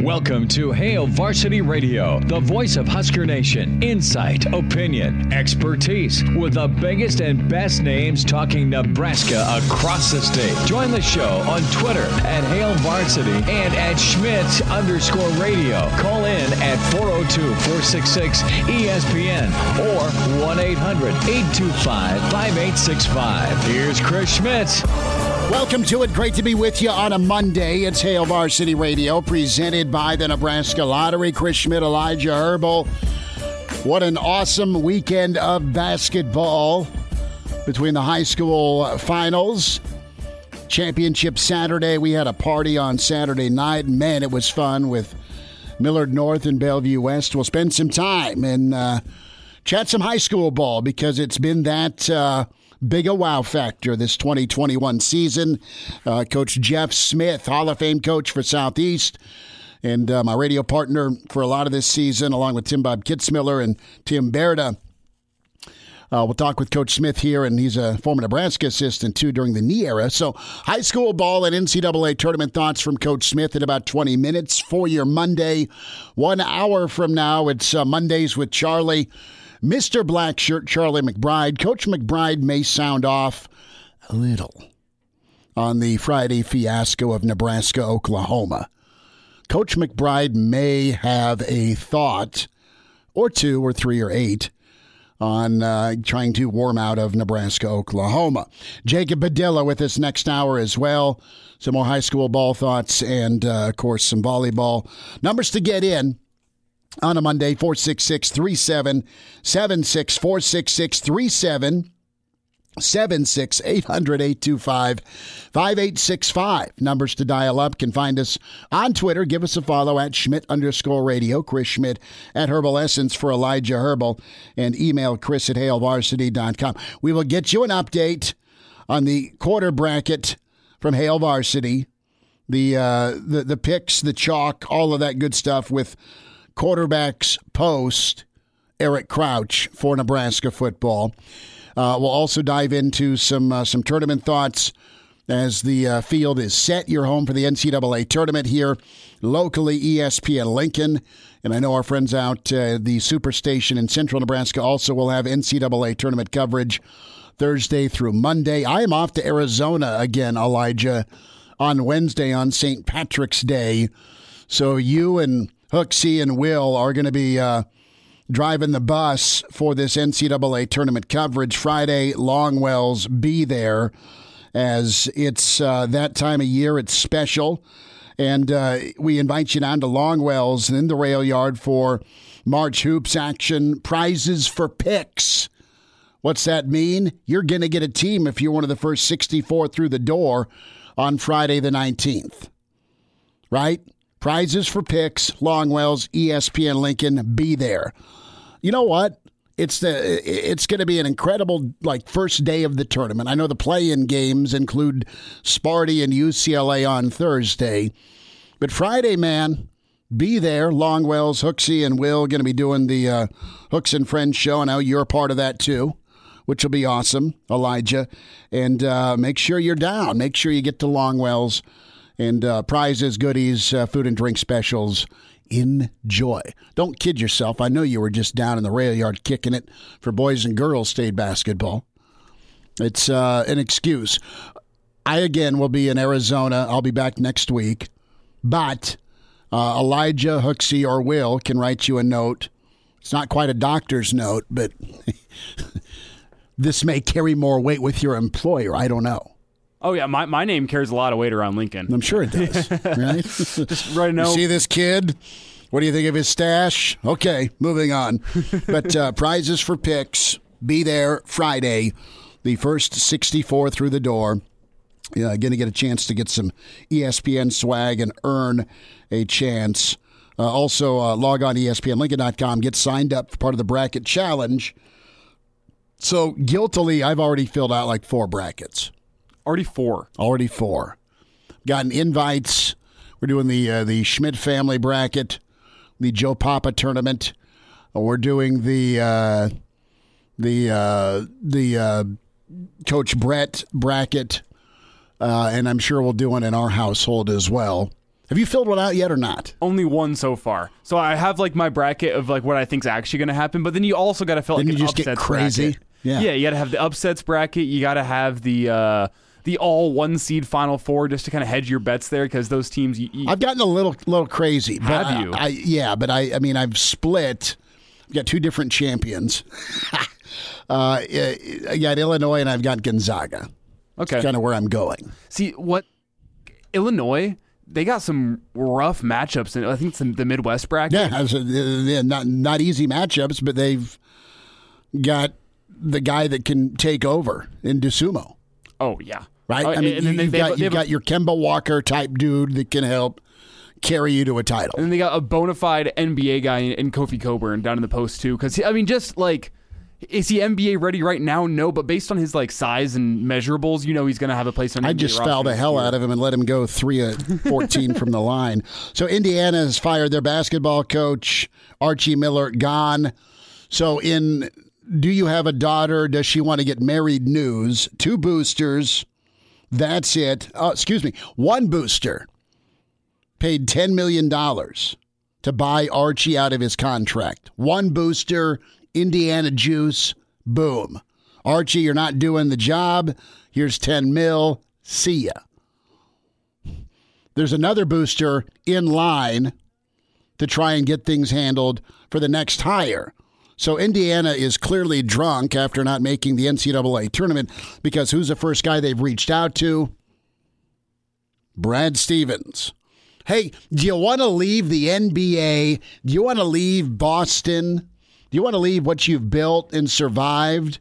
Welcome to Hail Varsity Radio, the voice of Husker Nation. Insight, opinion, expertise, with the biggest and best names talking Nebraska across the state. Join the show on Twitter at Hail Varsity and at Schmidt underscore radio. Call in at 402-466-ESPN or 1-800-825-5865. Here's Chris Schmidt. Welcome to it. Great to be with you on a Monday. It's Hail Varsity Radio, presented by the Nebraska Lottery. Chris Schmidt, Elijah Herbal. What an awesome weekend of basketball between the high school finals. Championship Saturday. We had a party on Saturday night. Man, it was fun with Millard North and Bellevue West. We'll spend some time and uh, chat some high school ball because it's been that. Uh, big a wow factor this 2021 season. Uh, coach Jeff Smith, Hall of Fame coach for Southeast, and uh, my radio partner for a lot of this season, along with Tim Bob Kitzmiller and Tim Berda. Uh, we'll talk with Coach Smith here, and he's a former Nebraska assistant too during the Nee era. So, high school ball and NCAA tournament thoughts from Coach Smith in about 20 minutes for your Monday. One hour from now, it's uh, Mondays with Charlie. Mr. Black Shirt Charlie McBride. Coach McBride may sound off a little on the Friday fiasco of Nebraska, Oklahoma. Coach McBride may have a thought or two or three or eight on uh, trying to warm out of Nebraska, Oklahoma. Jacob Padilla with us next hour as well. Some more high school ball thoughts and, uh, of course, some volleyball. Numbers to get in on a Monday, 466 3776 466 76 800 825 5865. Numbers to dial up. Can find us on Twitter. Give us a follow at Schmidt underscore radio. Chris Schmidt at Herbal Essence for Elijah Herbal. And email Chris at HailVarsity.com. We will get you an update on the quarter bracket from Hail Varsity. The, uh, the, the picks, the chalk, all of that good stuff with quarterbacks post Eric Crouch for Nebraska football. Uh, we'll also dive into some uh, some tournament thoughts as the uh, field is set. You're home for the NCAA tournament here locally, ESPN Lincoln. And I know our friends out uh, the Superstation in central Nebraska also will have NCAA tournament coverage Thursday through Monday. I am off to Arizona again, Elijah, on Wednesday on St. Patrick's Day. So you and Hooksy and Will are going to be uh, driving the bus for this NCAA tournament coverage Friday. Longwell's be there as it's uh, that time of year. It's special. And uh, we invite you down to Longwell's in the rail yard for March Hoops action, prizes for picks. What's that mean? You're going to get a team if you're one of the first 64 through the door on Friday the 19th. Right? Prizes for picks, Longwell's, ESPN Lincoln, be there. You know what? It's the it's going to be an incredible like first day of the tournament. I know the play-in games include Sparty and UCLA on Thursday, but Friday, man, be there. Longwell's, Hooksy, and Will going to be doing the uh, Hooks and Friends show. I know you're a part of that too, which will be awesome, Elijah. And uh, make sure you're down. Make sure you get to Longwell's and uh, prizes, goodies, uh, food and drink specials. Enjoy. Don't kid yourself. I know you were just down in the rail yard kicking it for boys and girls state basketball. It's uh, an excuse. I again will be in Arizona. I'll be back next week, but uh, Elijah, Hooksy, or Will can write you a note. It's not quite a doctor's note, but this may carry more weight with your employer. I don't know. Oh yeah, my, my name carries a lot of weight around Lincoln. I'm sure it does. right? Just right now. See this kid? What do you think of his stash? Okay, moving on. but uh, prizes for picks. Be there Friday, the first 64 through the door. Yeah, going to get a chance to get some ESPN swag and earn a chance Uh, also, uh, log on to ESPNLincoln.com, get signed up for part of the bracket challenge. So, guiltily, I've already filled out like four brackets. Already four. Already four. Gotten invites. We're doing the uh, the Schmidt family bracket, the Joe Papa tournament. Uh, we're doing the uh, the uh, the uh, Coach Brett bracket, uh, and I'm sure we'll do one in our household as well. Have you filled one out yet or not? Only one so far. So I have like my bracket of like what I think's actually going to happen, but then you also got to fill like you an just get crazy? bracket. Yeah. yeah. You got to have the upsets bracket. You got to have the uh, the all one seed final four just to kind of hedge your bets there because those teams. You, you, I've gotten a little little crazy. But Have you? I, yeah, but I I mean I've split. I've got two different champions. uh, I got Illinois and I've got Gonzaga. okay. Kind of where I'm going. See what Illinois. They got some rough matchups, and I think it's the, the Midwest bracket. Yeah, was, uh, not not easy matchups, but they've got the guy that can take over in Dosunmu. Oh yeah. Right? Oh, I mean, and you, have got you've got your Kemba Walker type dude that can help carry you to a title. And then they got a bona fide NBA guy in, in Kofi Cockburn down in the post too. Because I mean, just like, is he NBA ready right now? No, but based on his like size and measurables, you know he's going to have a place on. I NBA just fouled the hell out of him and let him go three of fourteen from the line. So Indiana has fired their basketball coach Archie Miller, gone. So in do you have a daughter? Does she want to get married? News two boosters. That's it. Uh, excuse me, one booster paid ten million dollars to buy Archie out of his contract. One booster, Indiana juice. Boom. Archie, you're not doing the job. Here's 10 mil. See ya. There's another booster in line to try and get things handled for the next hire. So Indiana is clearly drunk after not making the NCAA tournament because who's the first guy they've reached out to? Brad Stevens. Hey, do you want to leave the NBA? Do you want to leave Boston? Do you want to leave what you've built and survived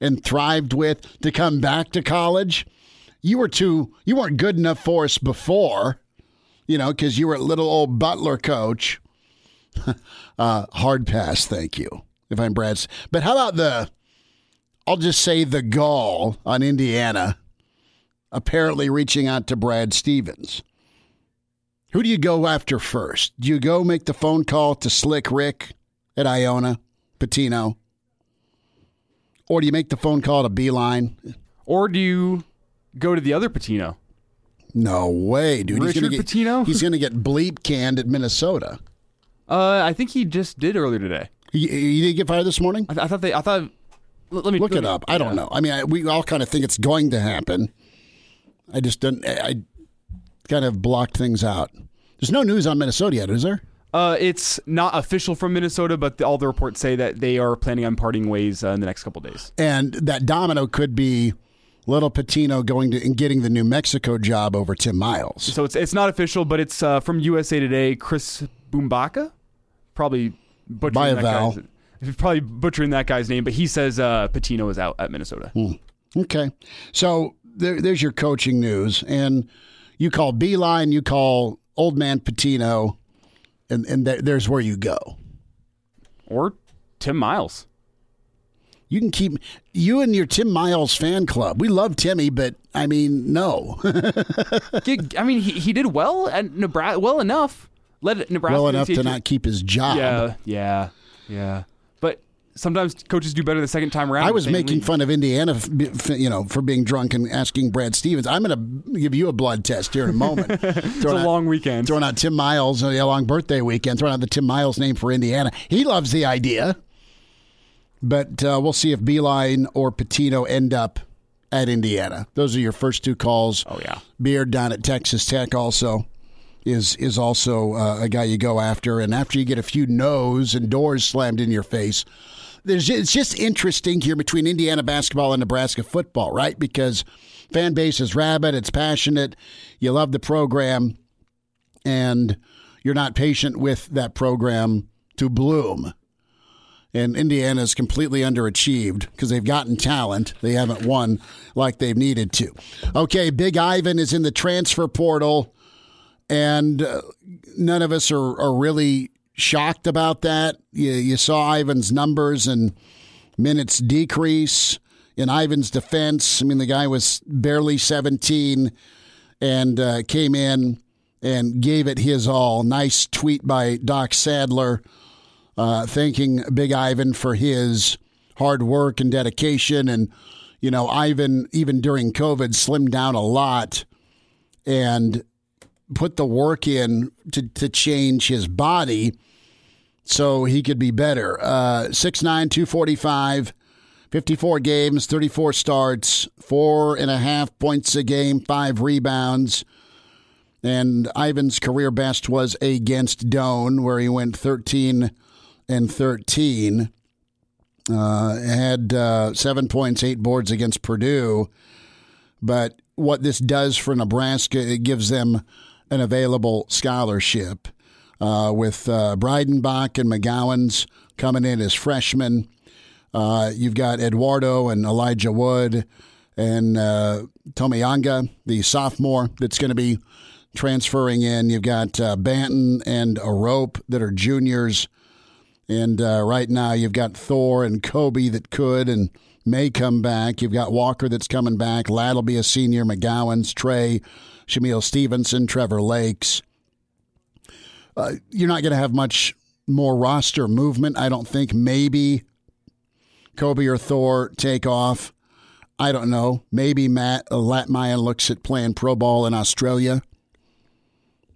and thrived with to come back to college? You were too you weren't good enough for us before, you know, because you were a little old Butler coach. uh, hard pass, thank you. If I'm Brad's, but how about the? I'll just say the gall on Indiana, apparently reaching out to Brad Stevens. Who do you go after first? Do you go make the phone call to Slick Rick at Iona, Pitino? Or do you make the phone call to Beilein? Or do you go to the other Pitino? No way, dude. he's gonna Richard get, Pitino? He's going to get bleep canned at Minnesota. Uh, I think he just did earlier today. He, he didn't get fired this morning? I, th- I thought they. I thought. Let, me Look it me- up. I don't yeah. know. I mean, I, we all kind of think it's going to happen. I just don't. I, I kind of blocked things out. There's no news on Minnesota yet, is there? Uh, it's not official from Minnesota, but the, all the reports say that they are planning on parting ways uh, in the next couple days. And that domino could be Little Pitino going to and getting the New Mexico job over Tim Miles. So it's it's not official, but it's uh, from USA Today. Chris Bumbaca, probably butchering By a that vowel. guy's, probably butchering that guy's name, but he says uh, Pitino is out at Minnesota. Okay, so there, there's your coaching news, and you call Beilein, you call Old Man Pitino, and and there, there's where you go. Or Tim Miles. You can keep you and your Tim Miles fan club. We love Timmy, but I mean, no. I mean, he, he did well at Nebraska, well enough. Led Nebraska well enough to not keep his job. Yeah, yeah, yeah. But sometimes coaches do better the second time around. I was making fun of Indiana, f- b- f- you know, for being drunk and asking Brad Stevens. I'm going to give you a blood test here in a moment. It's a long weekend. Throwing out Tim Miles, uh, a long birthday weekend, throwing out the Tim Miles name for Indiana. He loves the idea. But uh, we'll see if Beilein or Pitino end up at Indiana. Those are your first two calls. Oh, yeah. Beard down at Texas Tech also is is also uh, a guy you go after. And after you get a few no's and doors slammed in your face, there's it's just interesting here between Indiana basketball and Nebraska football, right? Because fan base is rabid, it's passionate, you love the program, and you're not patient with that program to bloom. And Indiana is completely underachieved because they've gotten talent. They haven't won like they've needed to. Okay, Big Ivan is in the transfer portal. And uh, none of us are, are really shocked about that. You, you saw Ivan's numbers and minutes decrease in Ivan's defense. I mean, the guy was barely 17 and uh, came in and gave it his all. Nice tweet by Doc Sadler uh, thanking Big Ivan for his hard work and dedication. And, you know, Ivan, even during COVID, slimmed down a lot and put the work in to, to change his body so he could be better. Uh, 6'9, 245, 54 games, 34 starts, four and a half points a game, five rebounds. And Ivan's career best was against Doane, where he went 13 and 13. Uh, had uh, seven points, eight boards against Purdue. But what this does for Nebraska, it gives them an available scholarship uh, with uh, Breidenbach and McGowens coming in as freshmen. Uh, you've got Eduardo and Elijah Wood and uh, Tominaga, the sophomore that's going to be transferring in. You've got uh, Banton and Arop that are juniors. And uh, right now you've got Thor and Kobe that could and may come back. You've got Walker that's coming back. Lat will be a senior. McGowens, Trey, Shamiel Stevenson, Trevor Lakes. Uh, you're not going to have much more roster movement. I don't think. Maybe Kobe or Thor take off. I don't know. Maybe Matt uh, Lat Mayen looks at playing pro ball in Australia.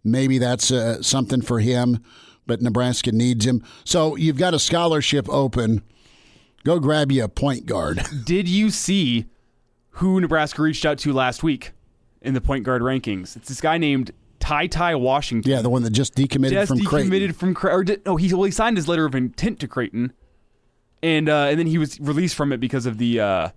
Maybe that's uh, something for him, but Nebraska needs him. So you've got a scholarship open. Go grab you a point guard. Did you see who Nebraska reached out to last week in the point guard rankings? It's this guy named Ty Ty Washington. Yeah, the one that just decommitted just from decommitted Creighton. from Creighton. Or did, no, he, well, he signed his letter of intent to Creighton, and uh, and then he was released from it because of the uh,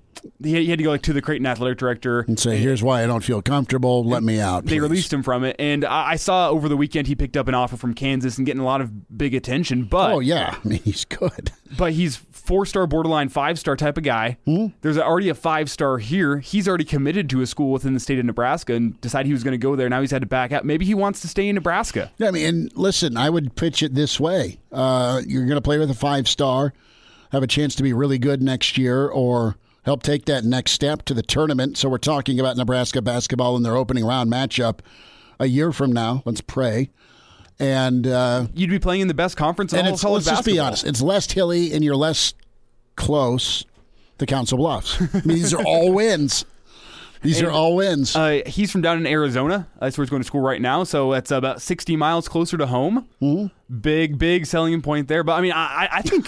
he, had, to go like to the Creighton athletic director and say, "Here's why I don't feel comfortable. Let me out." They released him from it, and I, I saw over the weekend he picked up an offer from Kansas and getting a lot of big attention. But Oh yeah, I mean he's good. but he's four star, borderline five star type of guy. Hmm? There's already a five star here. He's already committed to a school within the state of Nebraska and decided he was going to go there. Now he's had to back out. Maybe he wants to stay in Nebraska. Yeah, I mean, and listen, I would pitch it this way: uh, you're going to play with a five star, have a chance to be really good next year, or help take that next step to the tournament. So we're talking about Nebraska basketball in their opening round matchup a year from now. Let's pray. And uh, You'd be playing in the best conference in and all it's of college let's just be honest, it's less hilly and you're less close to Council Bluffs. I mean, these are all wins. These are all wins. Uh, he's from down in Arizona. That's where he's going to school right now. So that's about 60 miles closer to home. Mm-hmm. Big, big selling point there. But I mean, I, I- I think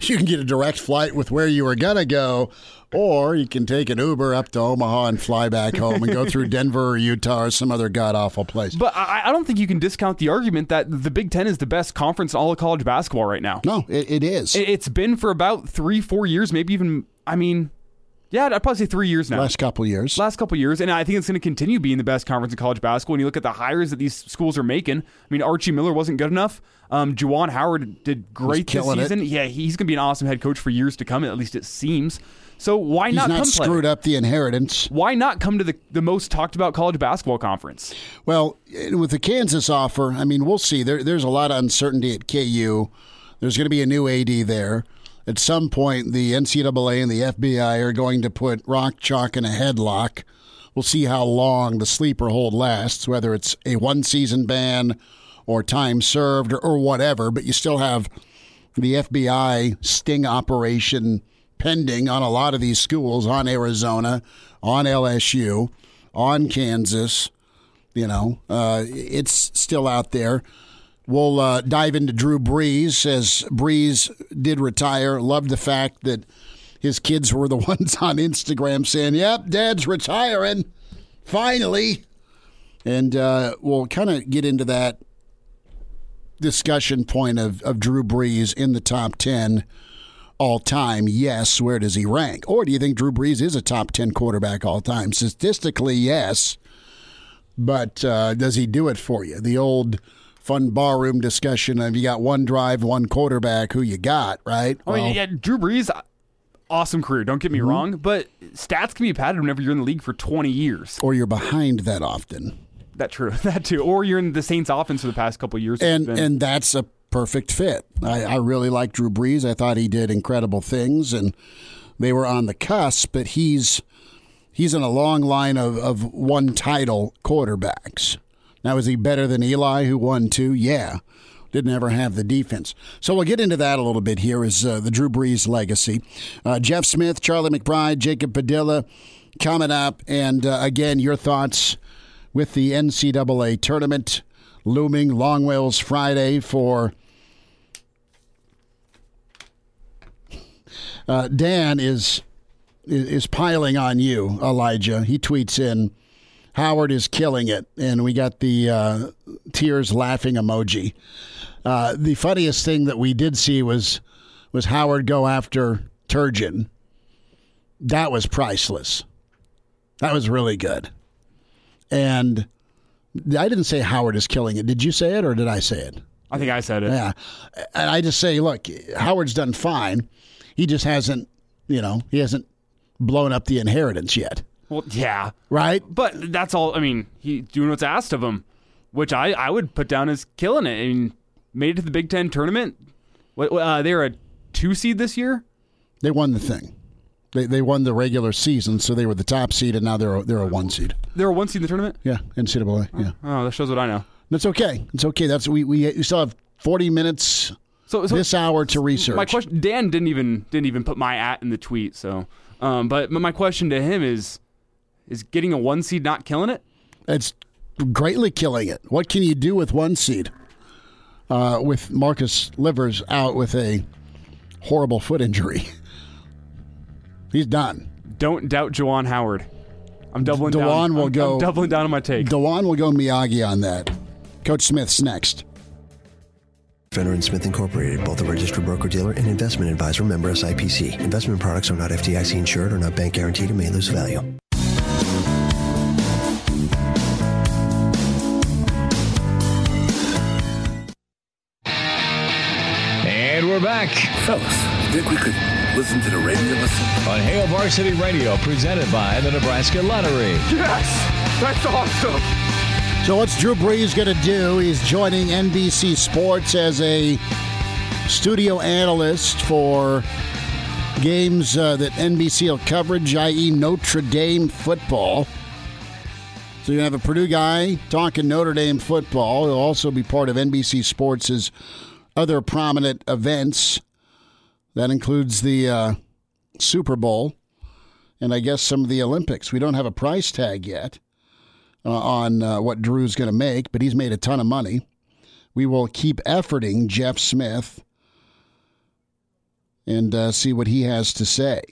you can get a direct flight with where you were gonna go, or you can take an Uber up to Omaha and fly back home and go through Denver or Utah or some other god awful place. But I, I don't think you can discount the argument that the Big Ten is the best conference in all of college basketball right now. no, it, it is. It- It's been for about three, four years, maybe even. I mean, yeah, I'd probably say three years now. Last couple years. Last couple years, and I think it's going to continue being the best conference in college basketball. When you look at the hires that these schools are making, I mean, Archie Miller wasn't good enough. Um, Juwan Howard did great this killing it. season. Yeah, he's going to be an awesome head coach for years to come. At least it seems. So why He's not, not play? screwed up the inheritance. Why not come to the the most talked about college basketball conference? Well, with the Kansas offer, I mean, we'll see. There, there's a lot of uncertainty at KU. There's going to be a new AD there. At some point, the NCAA and the FBI are going to put Rock Chalk in a headlock. We'll see how long the sleeper hold lasts, whether it's a one season ban or time served or, or whatever, but you still have the FBI sting operation pending on a lot of these schools, on Arizona, on LSU, on Kansas. You know, uh, it's still out there. We'll uh, dive into Drew Brees as Brees did retire. Loved the fact that his kids were the ones on Instagram saying, "Yep, Dad's retiring, finally." And uh, we'll kind of get into that discussion point of, of Drew Brees in the top 10 all time. Yes, where does he rank? Or do you think Drew Brees is a top 10 quarterback all time? Statistically, yes. But uh, does he do it for you? The old fun barroom discussion of you got one drive, one quarterback, who you got, right? I mean, Well, yeah, Drew Brees. Awesome career. Don't get me Mm-hmm. wrong, but stats can be padded whenever you're in the league for 20 years. Or you're behind that often. That true. That too. Or you're in the Saints offense for the past couple of years. and and that's a perfect fit. I, I really like Drew Brees. I thought he did incredible things, and they were on the cusp. But he's he's in a long line of of one title quarterbacks. Now is he better than Eli, who won two? Yeah. Didn't ever have the defense. So we'll get into that a little bit here is uh, the Drew Brees legacy. Uh, Jeff Smith, Charlie McBride, Jacob Padilla coming up. And uh, again, your thoughts with the NCAA tournament looming Longwell's Friday for uh, Dan is is piling on you, Elijah. He tweets in, Howard is killing it, and we got the uh, tears laughing emoji. Uh, the funniest thing that we did see was was Howard go after Turgeon. That was priceless. That was really good. And I didn't say Howard is killing it. Did you say it or did I say it? I think I said it. Yeah. And I just say, look, Howard's done fine. He just hasn't, you know, he hasn't blown up the inheritance yet. Well, yeah. Right? But that's all. I mean, he's doing what's asked of him, which I, I would put down as killing it. I mean, made it to the Big Ten tournament. What uh, they're a two seed this year. They won the thing. They, they won the regular season, so they were the top seed, and now they're a, they're a one seed. They're a one seed in the tournament. Yeah, NCAA. Yeah, Oh, that shows what I know. that's okay. It's okay. That's we we, we still have forty minutes So, so this hour to research. my question, Dan didn't even didn't even put my at in the tweet. So, um, but my question to him is, is getting a one seed not killing it? It's greatly killing it. What can you do with one seed? Uh, with Marcus Livers out with a horrible foot injury, he's done. Don't doubt Juwan Howard. I'm doubling down. Juwan will I'm- go- I'm doubling down on my take. Dewan will go Miyagi on that. Coach Smith's next. Fenner and Smith Incorporated, both a registered broker dealer and investment advisor member SIPC. Investment products are not FDIC insured or not bank guaranteed and may lose value. We're back Fellas, think we could listen to the radio listen? on Hail Varsity Radio, presented by the Nebraska Lottery. yes, that's awesome. So what's Drew Brees going to do? He's joining NBC Sports as a studio analyst for games uh, that NBC will coverage, i.e., Notre Dame football. So you're going to have a Purdue guy talking Notre Dame football. He'll also be part of NBC Sports' other prominent events. That includes the uh, Super Bowl and I guess some of the Olympics. We don't have a price tag yet uh, on uh, what Drew's going to make, but he's made a ton of money. We will keep efforting Jeff Smith and uh, see what he has to say.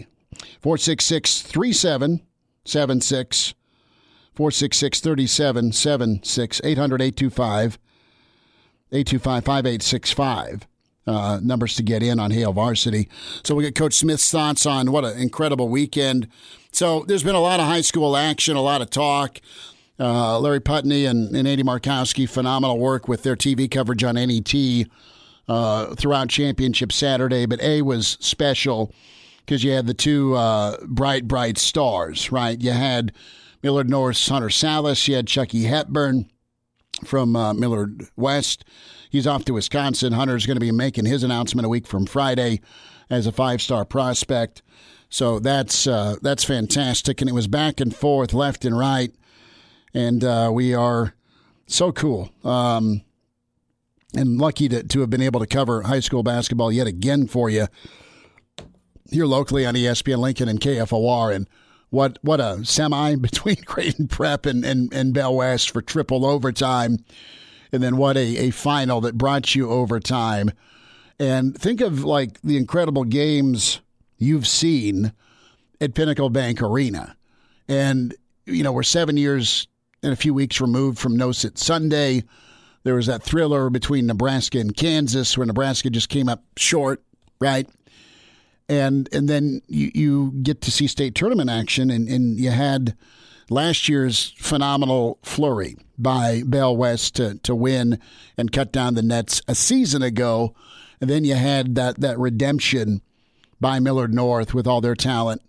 466 3776 466 3776 800 825 825 5865. Uh, numbers to get in on Hail Varsity. So we get Coach Smith's thoughts on what an incredible weekend. So there's been a lot of high school action, a lot of talk. Uh, Larry Putney and, and Andy Markowski, phenomenal work with their TV coverage on NET uh, throughout Championship Saturday. But A was special because you had the two uh, bright, bright stars, right? You had Millard North, Hunter Sallis, you had Chucky Hepburn from uh, Millard West. He's off to Wisconsin. Hunter's going to be making his announcement a week from Friday as a five-star prospect. So that's uh, that's fantastic, and it was back and forth, left and right, and uh, we are so cool um, and lucky to, to have been able to cover high school basketball yet again for you here locally on ESPN Lincoln and KFOR. And what what a semi between Creighton Prep and, and, and Bell West for triple overtime. And then what a, a final that brought you overtime. And think of like the incredible games you've seen at Pinnacle Bank Arena. And, you know, we're seven years and a few weeks removed from No Sit Sunday. There was that thriller between Nebraska and Kansas where Nebraska just came up short, right? And and then you, you get to see state tournament action, and, and you had last year's phenomenal flurry by Bell West to, to win and cut down the nets a season ago, and then you had that that redemption by Millard North with all their talent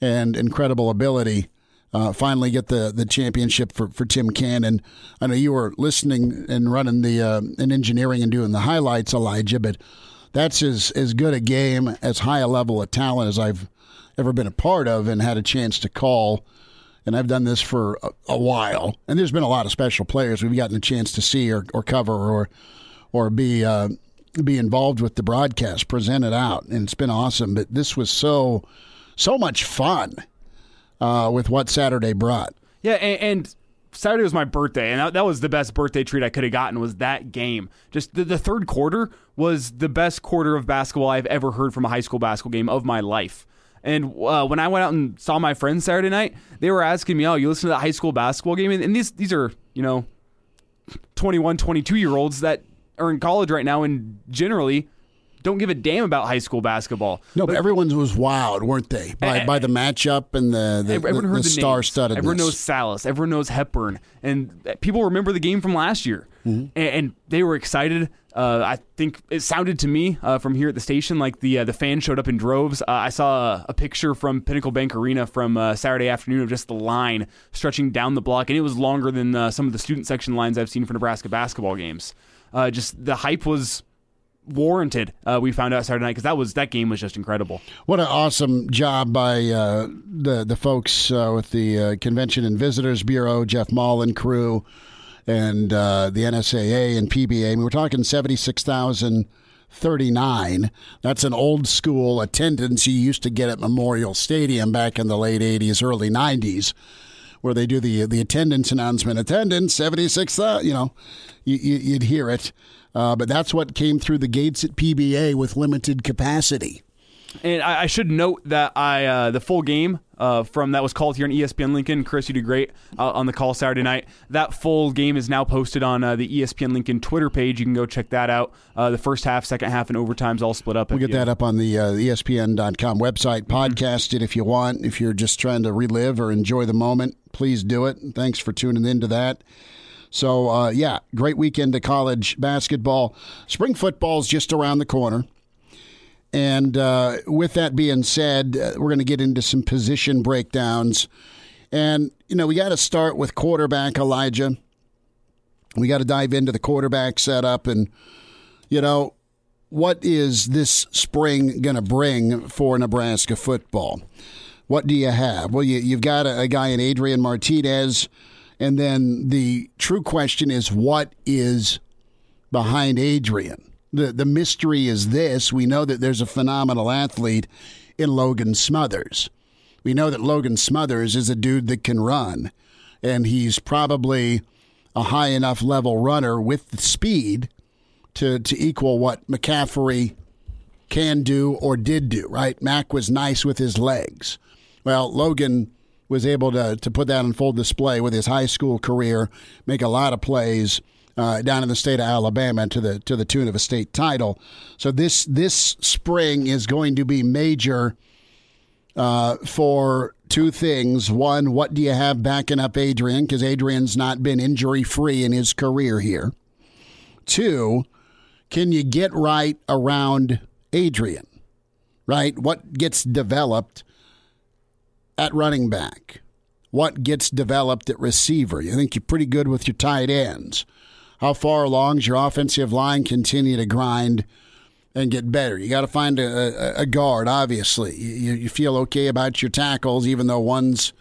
and incredible ability. Uh, finally, get the, the championship for, for Tim Cannon. I know you were listening and running the uh, and engineering and doing the highlights, Elijah, but that's as, as good a game, as high a level of talent as I've ever been a part of and had a chance to call. And I've done this for a, a while. And there's been a lot of special players we've gotten a chance to see or, or cover or or be uh, be involved with the broadcast, present it out, and it's been awesome. But this was so so much fun uh, with what Saturday brought. Yeah, and, and Saturday was my birthday, and that, was the best birthday treat I could have gotten. Was that game? Just the, the third quarter was the best quarter of basketball I've ever heard from a high school basketball game of my life. And uh, when I went out and saw my friends Saturday night, they were asking me, "Oh, you listen to the high school basketball game?" And, and these these are you know 21, 22 year olds that are in college right now and generally don't give a damn about high school basketball. No, but, but everyone was wild, weren't they, by, by the matchup and the the, everyone the, heard the, the star-studded. Everyone knows Sallis. Everyone knows Hepburn, and people remember the game from last year, mm-hmm. and, and, they were excited. Uh, I think it sounded to me uh, from here at the station like the uh, the fans showed up in droves. Uh, I saw a, a, picture from Pinnacle Bank Arena from uh, Saturday afternoon of just the line stretching down the block, and it was longer than uh, some of the student section lines I've seen for Nebraska basketball games. just the hype was warranted. Uh, we found out Saturday night because that was that game was just incredible. What an awesome job by uh, the the folks uh, with the uh, Convention and Visitors Bureau, Jeff Maul and crew, and uh, the NSAA and PBA. I mean, we're talking seventy six thousand. 39. That's an old school attendance you used to get at Memorial Stadium back in the late 80s, early 90s, where they do the the attendance announcement. Attendance 76,000, you know, you, you, would hear it. Uh, but that's what came through the gates at PBA with limited capacity. And I, I should note that I uh, the full game uh, from that was called here on ESPN Lincoln. Chris, you did great uh, on the call Saturday night. That full game is now posted on uh, the ESPN Lincoln Twitter page. You can go check that out. Uh, the first half, second half, and overtime's all split up. We'll get you. that up on the uh, ESPN.com website. Mm-hmm. Podcast it if you want. If you're just trying to relive or enjoy the moment, please do it. Thanks for tuning into that. So, uh, yeah, great weekend of college basketball. Spring football's just around the corner. And uh, with that being said, uh, we're going to get into some position breakdowns. And, you know, we got to start with quarterback Elijah. We got to dive into the quarterback setup. And, you know, what is this spring going to bring for Nebraska football? What do you have? Well, you, have got a, a guy in Adrian Martinez and then the true question is what is behind Adrian? The the mystery is this. We know that there's a phenomenal athlete in Logan Smothers. We know that Logan Smothers is a dude that can run, and he's probably a high enough level runner with the speed to, to equal what McCaffrey can do or did do, right? Mac was nice with his legs. Well, Logan was able to, to put that on full display with his high school career, make a lot of plays uh, down in the state of Alabama to the to the tune of a state title. So this this spring is going to be major uh, for two things. One, what do you have backing up Adrian? Because Adrian's not been injury free in his career here. Two, can you get right around Adrian? Right? What gets developed at running back? What gets developed at receiver? You think you're pretty good with your tight ends. How far along does your offensive line continue to grind and get better? You got to find a, a, guard, obviously. You, you feel okay about your tackles, even though one's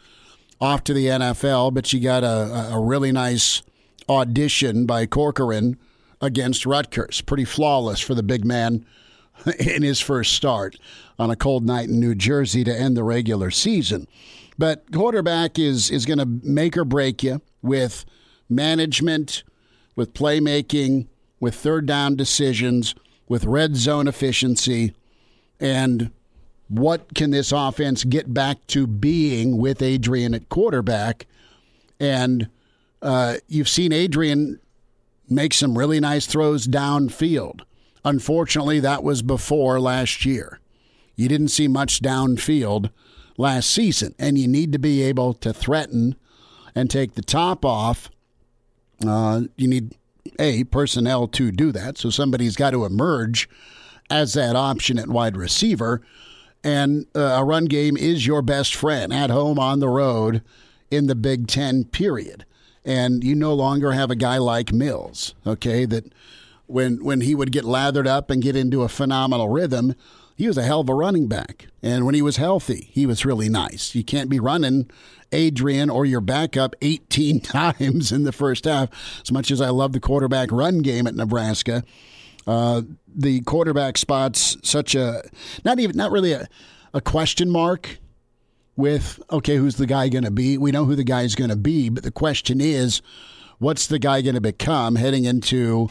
off to the NFL, but you got a, a really nice audition by Corcoran against Rutgers. Pretty flawless for the big man in his first start on a cold night in New Jersey to end the regular season. But quarterback is is going to make or break you with management, with playmaking, with third down decisions, with red zone efficiency, and what can this offense get back to being with Adrian at quarterback? And uh, you've seen Adrian make some really nice throws downfield. Unfortunately, that was before last year. You didn't see much downfield last season, and you need to be able to threaten and take the top off. Uh, you need a personnel to do that, so somebody's got to emerge as that option at wide receiver. And uh, a run game is your best friend at home, on the road, in the Big Ten, period. And you no longer have a guy like Mills, okay, that when, when he would get lathered up and get into a phenomenal rhythm, he was a hell of a running back. And when he was healthy, he was really nice. You can't be running Adrian or your backup 18 times in the first half. As much as I love the quarterback run game at Nebraska, uh, the quarterback spot's such a not even not really a, a question mark with okay, who's the guy going to be? We know who the guy is going to be, but the question is, what's the guy going to become heading into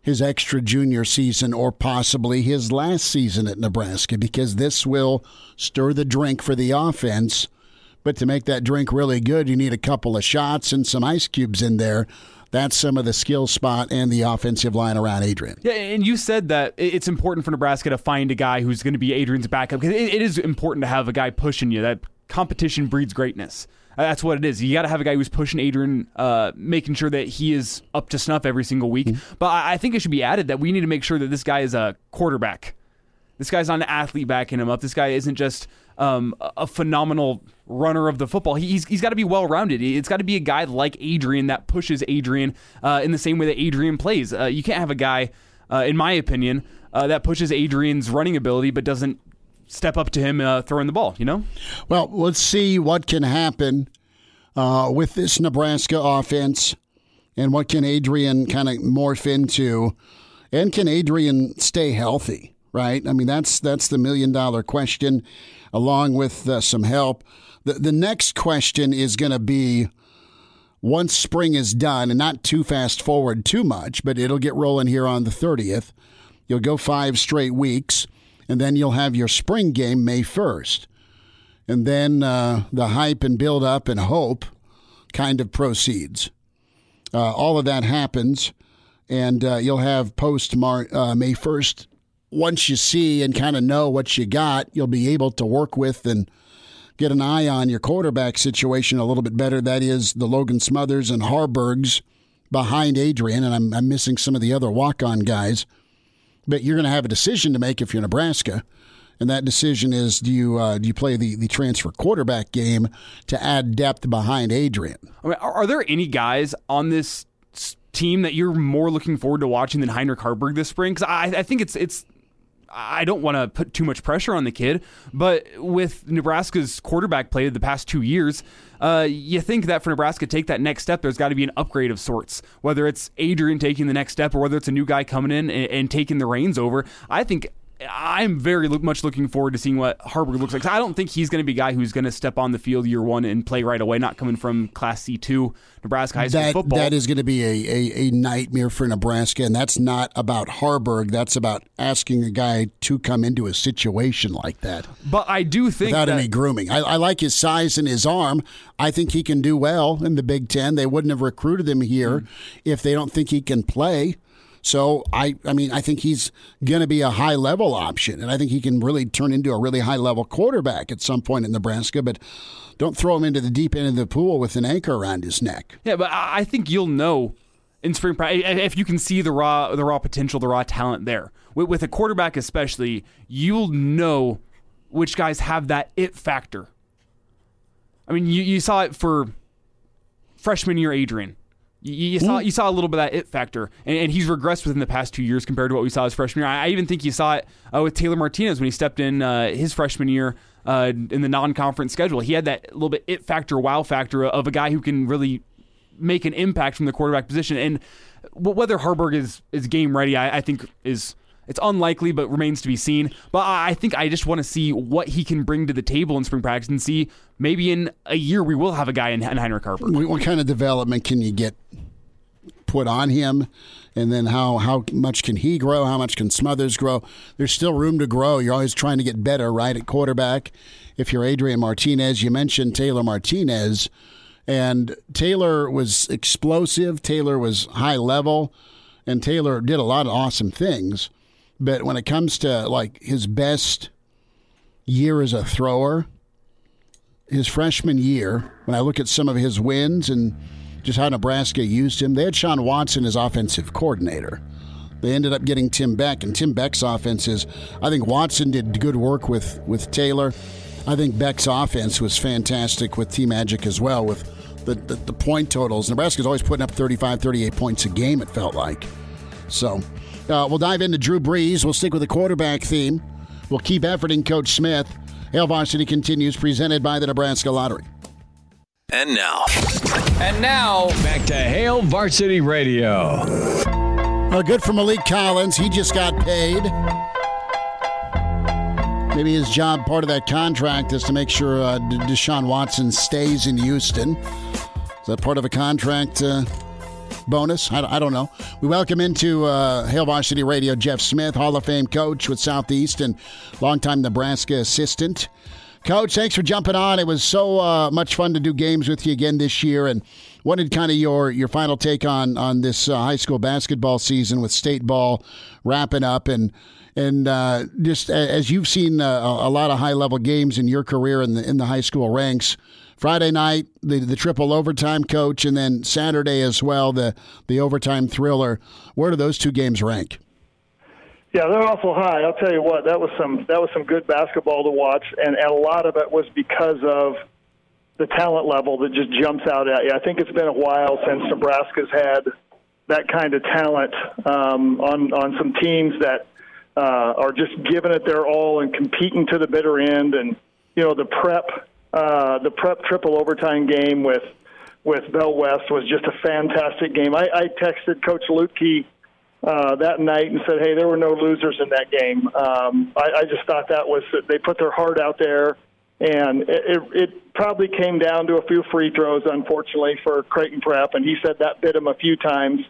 his extra junior season or possibly his last season at Nebraska? Because this will stir the drink for the offense. But to make that drink really good, you need a couple of shots and some ice cubes in there that's some of the skill spot and the offensive line around Adrian. Yeah, and you said that it's important for Nebraska to find a guy who's going to be Adrian's backup because it is important to have a guy pushing you. That competition breeds greatness. Uh, that's what it is. You got to have a guy who's pushing Adrian, uh, making sure that he is up to snuff every single week. Mm-hmm. But I think it should be added that we need to make sure that this guy is a quarterback. This guy's not an athlete backing him up. This guy isn't just um, a phenomenal runner of the football. He's, he's got to be well rounded. It's got to be a guy like Adrian that pushes Adrian uh, in the same way that Adrian plays. Uh, you can't have a guy, uh, in my opinion, uh, that pushes Adrian's running ability but doesn't step up to him uh, throwing the ball, you know? Well, let's see what can happen uh, with this Nebraska offense and what can Adrian kind of morph into. And can Adrian stay healthy? Right. I mean, that's that's the million dollar question along with uh, some help. The, the next question is going to be once spring is done, and not too fast forward too much, but it'll get rolling here on the 30th. You'll go five straight weeks, and then you'll have your spring game May 1st. And then uh, the hype and build up and hope kind of proceeds. Uh, all of that happens, and uh, you'll have post uh, May 1st once you see and kind of know what you got, you'll be able to work with and get an eye on your quarterback situation a little bit better. That is the Logan Smothers and Haarbergs behind Adrian, and I'm, I'm missing some of the other walk on guys. But you're going to have a decision to make if you're Nebraska. And that decision is do you uh, do you play the, the transfer quarterback game to add depth behind Adrian? I mean, are, are there any guys on this team that you're more looking forward to watching than Heinrich Haarberg this spring? Because I, I think it's it's I don't want to put too much pressure on the kid, but with Nebraska's quarterback play the past two years, uh, you think that for Nebraska to take that next step, there's got to be an upgrade of sorts. Whether it's Adrian taking the next step or whether it's a new guy coming in and, and taking the reins over, I think I'm very much looking forward to seeing what Haarberg looks like. I don't think he's going to be a guy who's going to step on the field year one and play right away, not coming from Class C2 Nebraska high school that, football. That is going to be a, a, a, nightmare for Nebraska, and that's not about Haarberg. That's about asking a guy to come into a situation like that. But I do think without that, any grooming, I, I like his size and his arm. I think he can do well in the Big Ten. They wouldn't have recruited him here mm. if they don't think he can play. So I, I mean, I think he's going to be a high level option, and I think he can really turn into a really high level quarterback at some point in Nebraska. But don't throw him into the deep end of the pool with an anchor around his neck. Yeah, but I think you'll know in spring practice if you can see the raw, the raw potential, the raw talent there. With, a quarterback, especially, you'll know which guys have that it factor. I mean, you, you saw it for freshman year Adrian. You, you saw you saw a little bit of that it factor, and, and, he's regressed within the past two years compared to what we saw his freshman year. I, I even think you saw it uh, with Taylor Martinez when he stepped in uh, his freshman year uh, in the non-conference schedule. He had that little bit it factor, wow factor of a guy who can really make an impact from the quarterback position. And whether Haarberg is is game ready, I, I think is it's unlikely, but remains to be seen. But I think I just want to see what he can bring to the table in spring practice and see maybe in a year we will have a guy in, in Heinrich Harper. What kind of development can you get put on him? And then how, how much can he grow? How much can Smothers grow? There's still room to grow. You're always trying to get better, right, at quarterback. If you're Adrian Martinez, you mentioned Taylor Martinez. And Taylor was explosive. Taylor was high level. And Taylor did a lot of awesome things. But when it comes to like his best year as a thrower, his freshman year, when I look at some of his wins and just how Nebraska used him, they had Shawn Watson as offensive coordinator. They ended up getting Tim Beck, and Tim Beck's offense is. I think Watson did good work with with Taylor. I think Beck's offense was fantastic with Team Magic as well with the, the, the point totals. Nebraska's always putting up 35, 38 points a game, it felt like. So uh, we'll dive into Drew Brees. We'll stick with the quarterback theme. We'll keep efforting Coach Smith. Hail Varsity continues, presented by the Nebraska Lottery. And now. And now, back to Hail Varsity Radio. Well, good for Malik Collins. He just got paid. Maybe his job, part of that contract, is to make sure uh, Deshaun Watson stays in Houston. Is that part of a contract uh, bonus? I, I, don't know. We welcome into uh, Hail Varsity Radio Jeff Smith, Hall of Fame coach with Southeast and longtime Nebraska assistant. Coach, thanks for jumping on. It was so uh, much fun to do games with you again this year, and wanted kind of your your final take on on this uh, high school basketball season with state ball wrapping up, and and uh, just as you've seen uh, a, a lot of high level games in your career in the in the high school ranks. Friday night, the the triple overtime coach, and then Saturday as well, the the overtime thriller. Where do those two games rank? Yeah, they're awful high. I'll tell you what, that was some that was some good basketball to watch, and, and a lot of it was because of the talent level that just jumps out at you. I think it's been a while since Nebraska's had that kind of talent um, on on some teams that uh, are just giving it their all and competing to the bitter end. And you know, the prep uh, the prep triple overtime game with with Bell West was just a fantastic game. I, I texted Coach Lutke uh, that night and said, "Hey, there were no losers in that game." Um, I, I just thought that was they put their heart out there, and it, it probably came down to a few free throws, unfortunately for Creighton Prep, and he said that bit him a few times.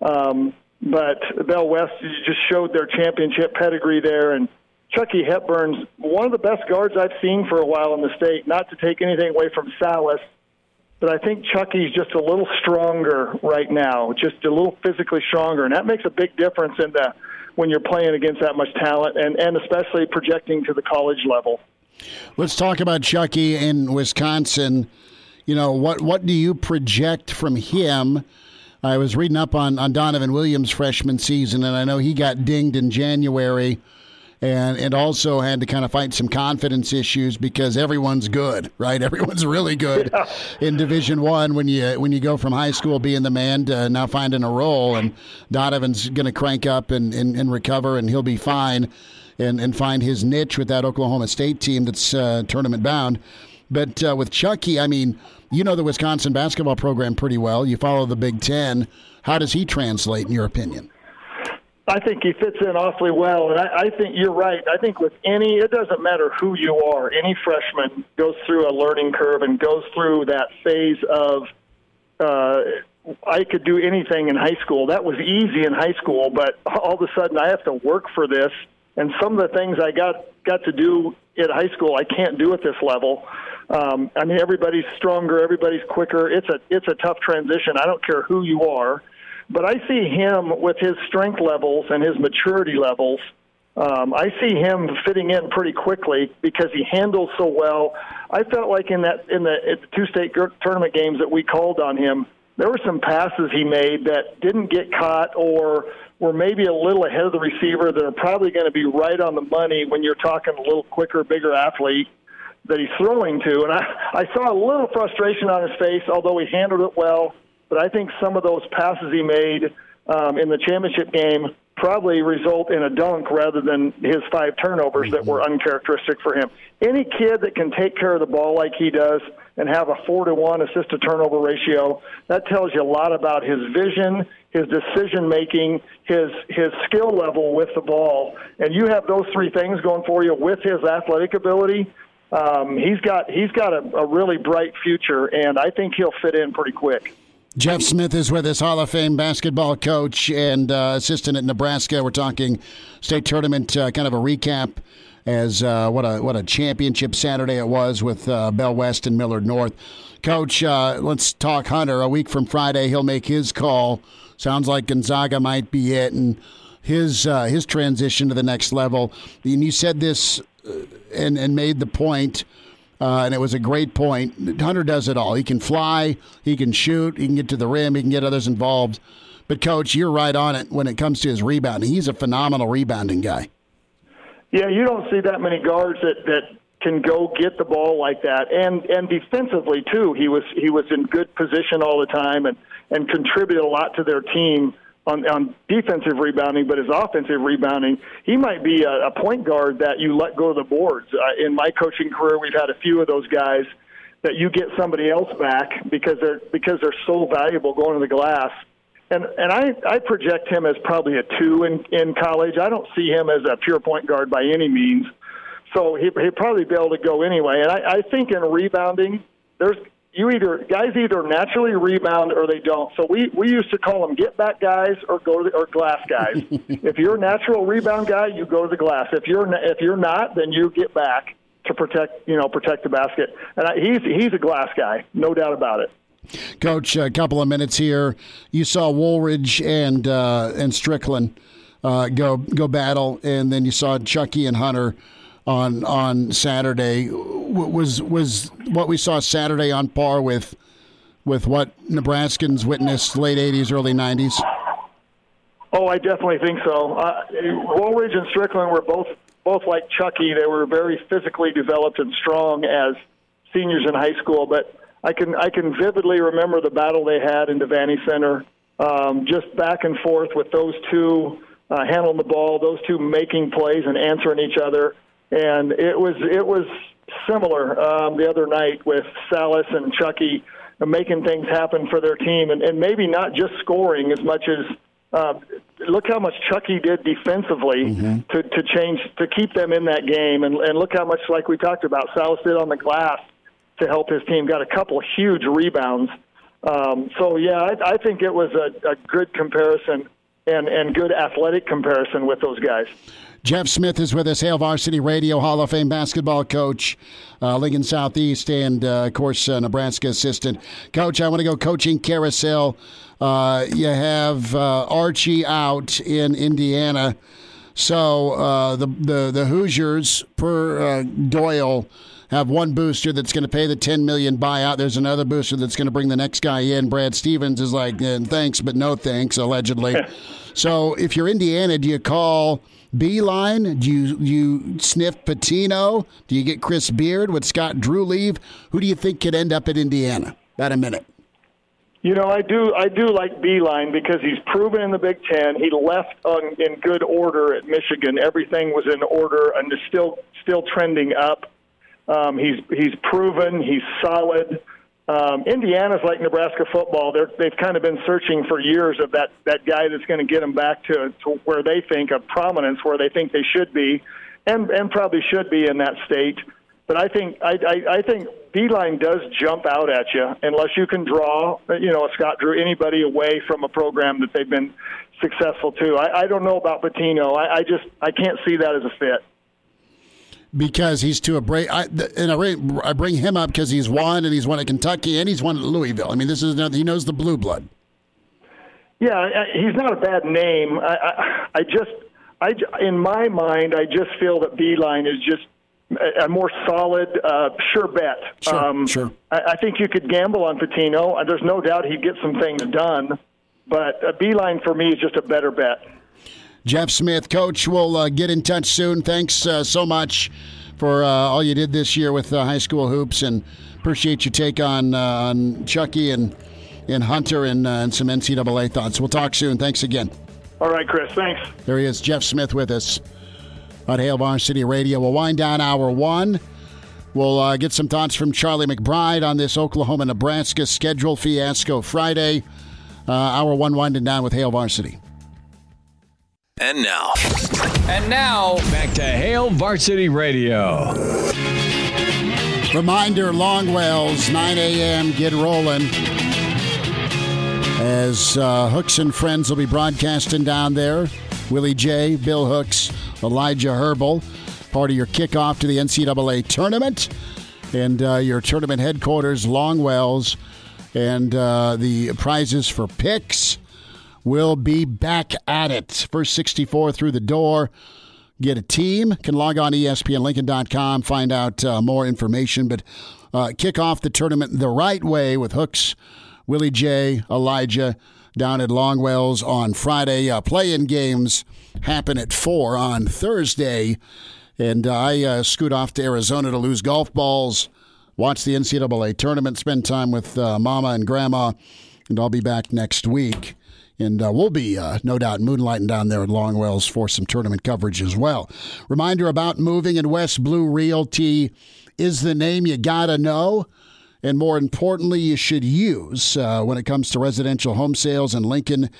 Um, but Bell West just showed their championship pedigree there, and Chucky Hepburn's one of the best guards I've seen for a while in the state. Not to take anything away from Sallis, but I think Chucky's just a little stronger right now, just a little physically stronger, and that makes a big difference in the when you're playing against that much talent, and and especially projecting to the college level. Let's talk about Chucky in Wisconsin. You know what? What do you project from him? I was reading up on on Donovan Williams' freshman season, and I know he got dinged in January and and also had to kind of fight some confidence issues because everyone's good, right? Everyone's really good yeah. in Division One when you when you go from high school being the man to now finding a role, and Donovan's going to crank up and, and, and recover, and he'll be fine, and and find his niche with that Oklahoma State team that's uh, tournament bound. But uh, with Chucky, I mean, you know the Wisconsin basketball program pretty well. You follow the Big Ten. How does he translate, in your opinion? I think he fits in awfully well, and I, I think you're right. I think with any, it doesn't matter who you are. Any freshman goes through a learning curve and goes through that phase of, uh, I could do anything in high school. That was easy in high school, but all of a sudden I have to work for this, and some of the things I got got to do at high school I can't do at this level. Um, I mean, everybody's stronger, everybody's quicker. It's a it's a tough transition. I don't care who you are but I see him with his strength levels and his maturity levels. Um, I see him fitting in pretty quickly because he handles so well. I felt like in that in the, the two state tournament games that we called on him, there were some passes he made that didn't get caught or were maybe a little ahead of the receiver that are probably going to be right on the money when you're talking a little quicker, bigger athlete that he's throwing to. And I, I saw a little frustration on his face, although he handled it well. But I think some of those passes he made um, in the championship game probably result in a dunk rather than his five turnovers mm-hmm. that were uncharacteristic for him. Any kid that can take care of the ball like he does and have a four to one assist to turnover ratio, that tells you a lot about his vision, his decision making, his his skill level with the ball. And you have those three things going for you with his athletic ability. Um, he's got he's got a, a really bright future, and I think he'll fit in pretty quick. Jeff Smith is with us, Hall of Fame basketball coach and uh, assistant at Nebraska. We're talking state tournament, uh, kind of a recap as uh, what a what a championship Saturday it was with uh, Bell West and Millard North. Coach, uh, let's talk Hunter. A week from Friday, he'll make his call. Sounds like Gonzaga might be it, and his uh, his transition to the next level. And you said this and and made the point uh, and it was a great point. Hunter does it all. He can fly, he can shoot, he can get to the rim, he can get others involved. But coach, you're right on it when it comes to his rebounding. He's a phenomenal rebounding guy. Yeah, you don't see that many guards that that can go get the ball like that, and and defensively too. He was he was in good position all the time and and contributed a lot to their team on on defensive rebounding. But his offensive rebounding, he might be a, a point guard that you let go of the boards. Uh, in my coaching career, we've had a few of those guys that you get somebody else back because they're because they're so valuable going to the glass and and I I project him as probably a two in in college. I don't see him as a pure point guard by any means. So he he'd probably be able to go anyway. And I, I think in rebounding, there's you either guys either naturally rebound or they don't. So we we used to call them get back guys or go to the, or glass guys. if you're a natural rebound guy, you go to the glass. If you're if you're not, then you get back to protect you know protect the basket. And I, he's he's a glass guy, no doubt about it. Coach, a couple of minutes here. You saw Woolridge and uh, and Strickland uh, go go battle, and then you saw Chucky and Hunter on on Saturday. Was was what we saw Saturday on par with with what Nebraskans witnessed late '80s, early '90s? Oh, I definitely think so. Uh, Woolridge and Strickland were both both like Chucky. They were very physically developed and strong as seniors in high school, but I can I can vividly remember the battle they had in Devaney Center, um, just back and forth with those two uh, handling the ball, those two making plays and answering each other, and it was it was similar um, the other night with Sallis and Chucky making things happen for their team, and, and maybe not just scoring as much as. Uh, look how much Chucky did defensively mm-hmm. to, to change to keep them in that game, and, and look how much, like we talked about, Sallis did on the glass to help his team. Got a couple huge rebounds. Um, so yeah, I, I think it was a, a good comparison and and good athletic comparison with those guys. Jeff Smith is with us, Hail Varsity Radio Hall of Fame basketball coach, uh, Lincoln Southeast, and uh, of course uh, Nebraska assistant coach. I want to go coaching carousel. Uh, you have uh, Archie out in Indiana, so uh, the the the Hoosiers per Doyle have one booster that's going to pay the 10 million buyout. There's another booster that's going to bring the next guy in. Brad Stevens is like, thanks, but no thanks, allegedly. so if you're Indiana, do you call Beilein? Do you you sniff Pitino? Do you get Chris Beard? Would Scott Drew leave? Who do you think could end up at Indiana? About a minute. You know, I do. I do like Beilein because he's proven in the Big Ten. He left on, in good order at Michigan. Everything was in order, and is still still trending up. Um, he's he's proven. He's solid. Um, Indiana's like Nebraska football. They're, they've kind of been searching for years of that that guy that's going to get them back to, to where they think of prominence, where they think they should be, and and probably should be in that state. But I think I, I, I think Beilein does jump out at you unless you can draw, you know, Scott Drew anybody away from a program that they've been successful to. I, I don't know about Pitino. I, I just I can't see that as a fit because he's too abrasive. I, and I, I bring him up because he's won and he's won at Kentucky and he's won at Louisville. I mean, this is another, he knows the blue blood. Yeah, he's not a bad name. I, I, I just, I, in my mind, I just feel that Beilein is just a more solid, uh, sure bet. Sure, um, sure. I, I think you could gamble on Pitino. There's no doubt he'd get some things done, but uh, Beilein for me is just a better bet. Jeff Smith, coach, we'll uh, get in touch soon. Thanks uh, so much for uh, all you did this year with uh, high school hoops, and appreciate your take on uh, on Chucky and and Hunter and, uh, and some NCAA thoughts. We'll talk soon. Thanks again. All right, Chris. Thanks. There he is, Jeff Smith, with us on Hail Varsity Radio. We'll wind down hour one. We'll get some thoughts from Charlie McBride on this Oklahoma Nebraska schedule fiasco Friday. hour one winding down with Hail Varsity. And now. And now, back to Hail Varsity Radio. Reminder Longwell's, 9 a.m., get rolling. As uh, Hooks and Friends will be broadcasting down there. Willie J., Bill Hooks, Elijah Herbal, part of your kickoff to the NCAA tournament. And uh, your tournament headquarters, Longwell's, and uh, the prizes for picks will be back at it. First 64 through the door. Get a team. Can log on to ESPNLincoln.com, find out uh, more information. But uh, kick off the tournament the right way with Hooks, Willie J, Elijah, down at Longwell's on Friday. Uh, play-in games happen at four on Thursday, and I uh, scoot off to Arizona to lose golf balls, watch the NCAA tournament, spend time with uh, Mama and Grandma, and I'll be back next week. And uh, we'll be, uh, no doubt, moonlighting down there at Longwell's for some tournament coverage as well. Reminder about moving and West Blue Realty is the name you got to know and more importantly, you should use uh, when it comes to residential home sales in Lincoln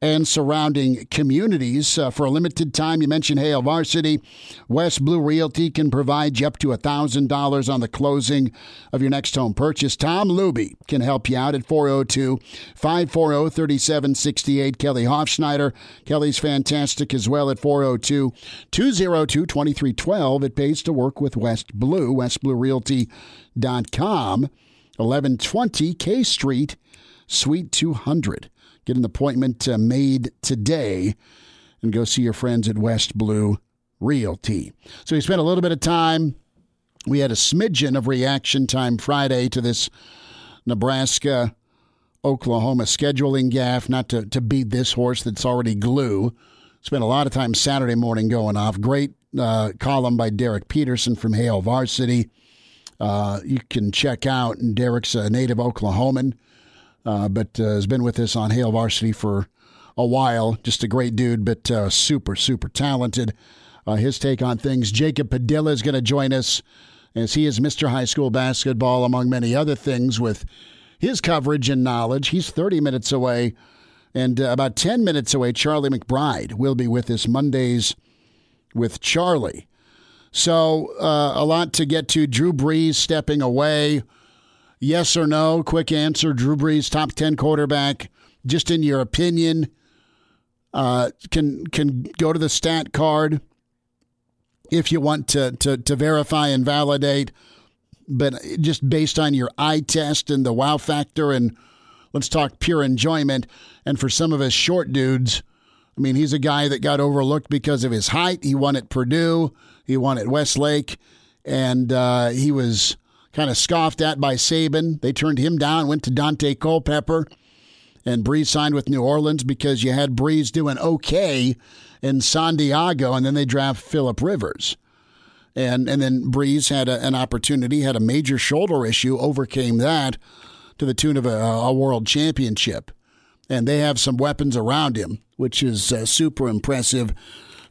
and surrounding communities. Uh, for a limited time, you mentioned Hail Varsity. West Blue Realty can provide you up to $1,000 on the closing of your next home purchase. Tom Luby can help you out at 402 540 3768. Kelly Hofschneider. Kelly's fantastic as well at 402 202 2312. It pays to work with West Blue, westbluerealty.com. 1120 K Street, Suite 200. Get an appointment uh, made today and go see your friends at West Blue Realty. So we spent a little bit of time. We had a smidgen of reaction time Friday to this Nebraska Oklahoma scheduling gaffe, not to, to beat this horse that's already glue. Spent a lot of time Saturday morning going off. Great uh, column by Derek Peterson from Hail Varsity uh, you can check out. And Derek's a native Oklahoman, uh, but uh, has been with us on Hail Varsity for a while. Just a great dude, but uh, super, super talented. Uh, his take on things. Jacob Padilla is going to join us as he is Mr. High School Basketball, among many other things, with his coverage and knowledge. He's 30 minutes away. And uh, about 10 minutes away, Charlie McBride will be with us Mondays with Charlie. So, uh, a lot to get to. Drew Brees stepping away. Yes or no? Quick answer. Drew Brees, top 10 quarterback. Just in your opinion, uh, can can go to the stat card if you want to, to, to verify and validate, but just based on your eye test and the wow factor, and let's talk pure enjoyment. And for some of us short dudes, I mean, he's a guy that got overlooked because of his height. He won at Purdue. He won at Westlake, and uh, he was kind of scoffed at by Saban. They turned him down, went to Daunte Culpepper, and Brees signed with New Orleans because you had Brees doing okay in San Diego, and then they draft Philip Rivers. And, and then Brees had a, an opportunity, had a major shoulder issue, overcame that to the tune of a, a world championship. And they have some weapons around him, which is uh, super impressive.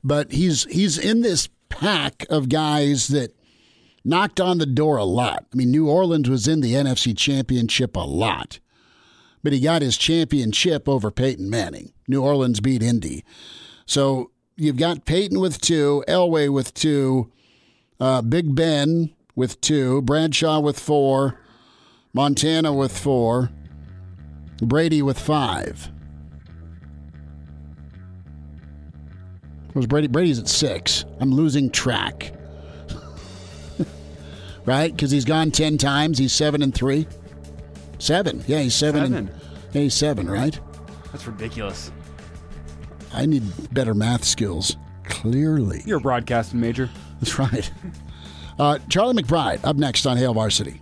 But he's he's in this pack of guys that knocked on the door a lot. I mean, New Orleans was in the NFC Championship a lot, but he got his championship over Peyton Manning. New Orleans beat Indy. So you've got Peyton with two, Elway with two, uh, Big Ben with two, Bradshaw with four, Montana with four, Brady with five. Was Brady? Brady's at six. I'm losing track. right? Because he's gone ten times. He's seven and three. Seven. Yeah, he's seven. seven. And, yeah, he's seven. Right? That's ridiculous. I need better math skills. Clearly, you're a broadcasting major. That's right. Uh, Charlie McBride up next on Hail Varsity.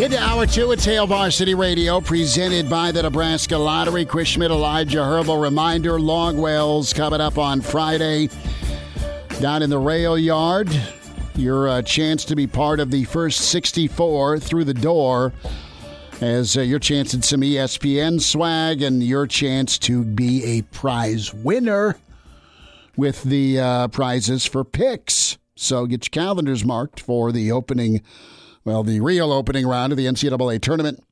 Into hour two at Hail Varsity Radio, presented by the Nebraska Lottery. Chris Schmidt, Elijah Herbal. Reminder Longwell's coming up on Friday down in the rail yard. Your uh, chance to be part of the first 64 through the door as uh, your chance at some ESPN swag and your chance to be a prize winner with the uh, prizes for picks. So get your calendars marked for the opening well, the real opening round of the NCAA tournament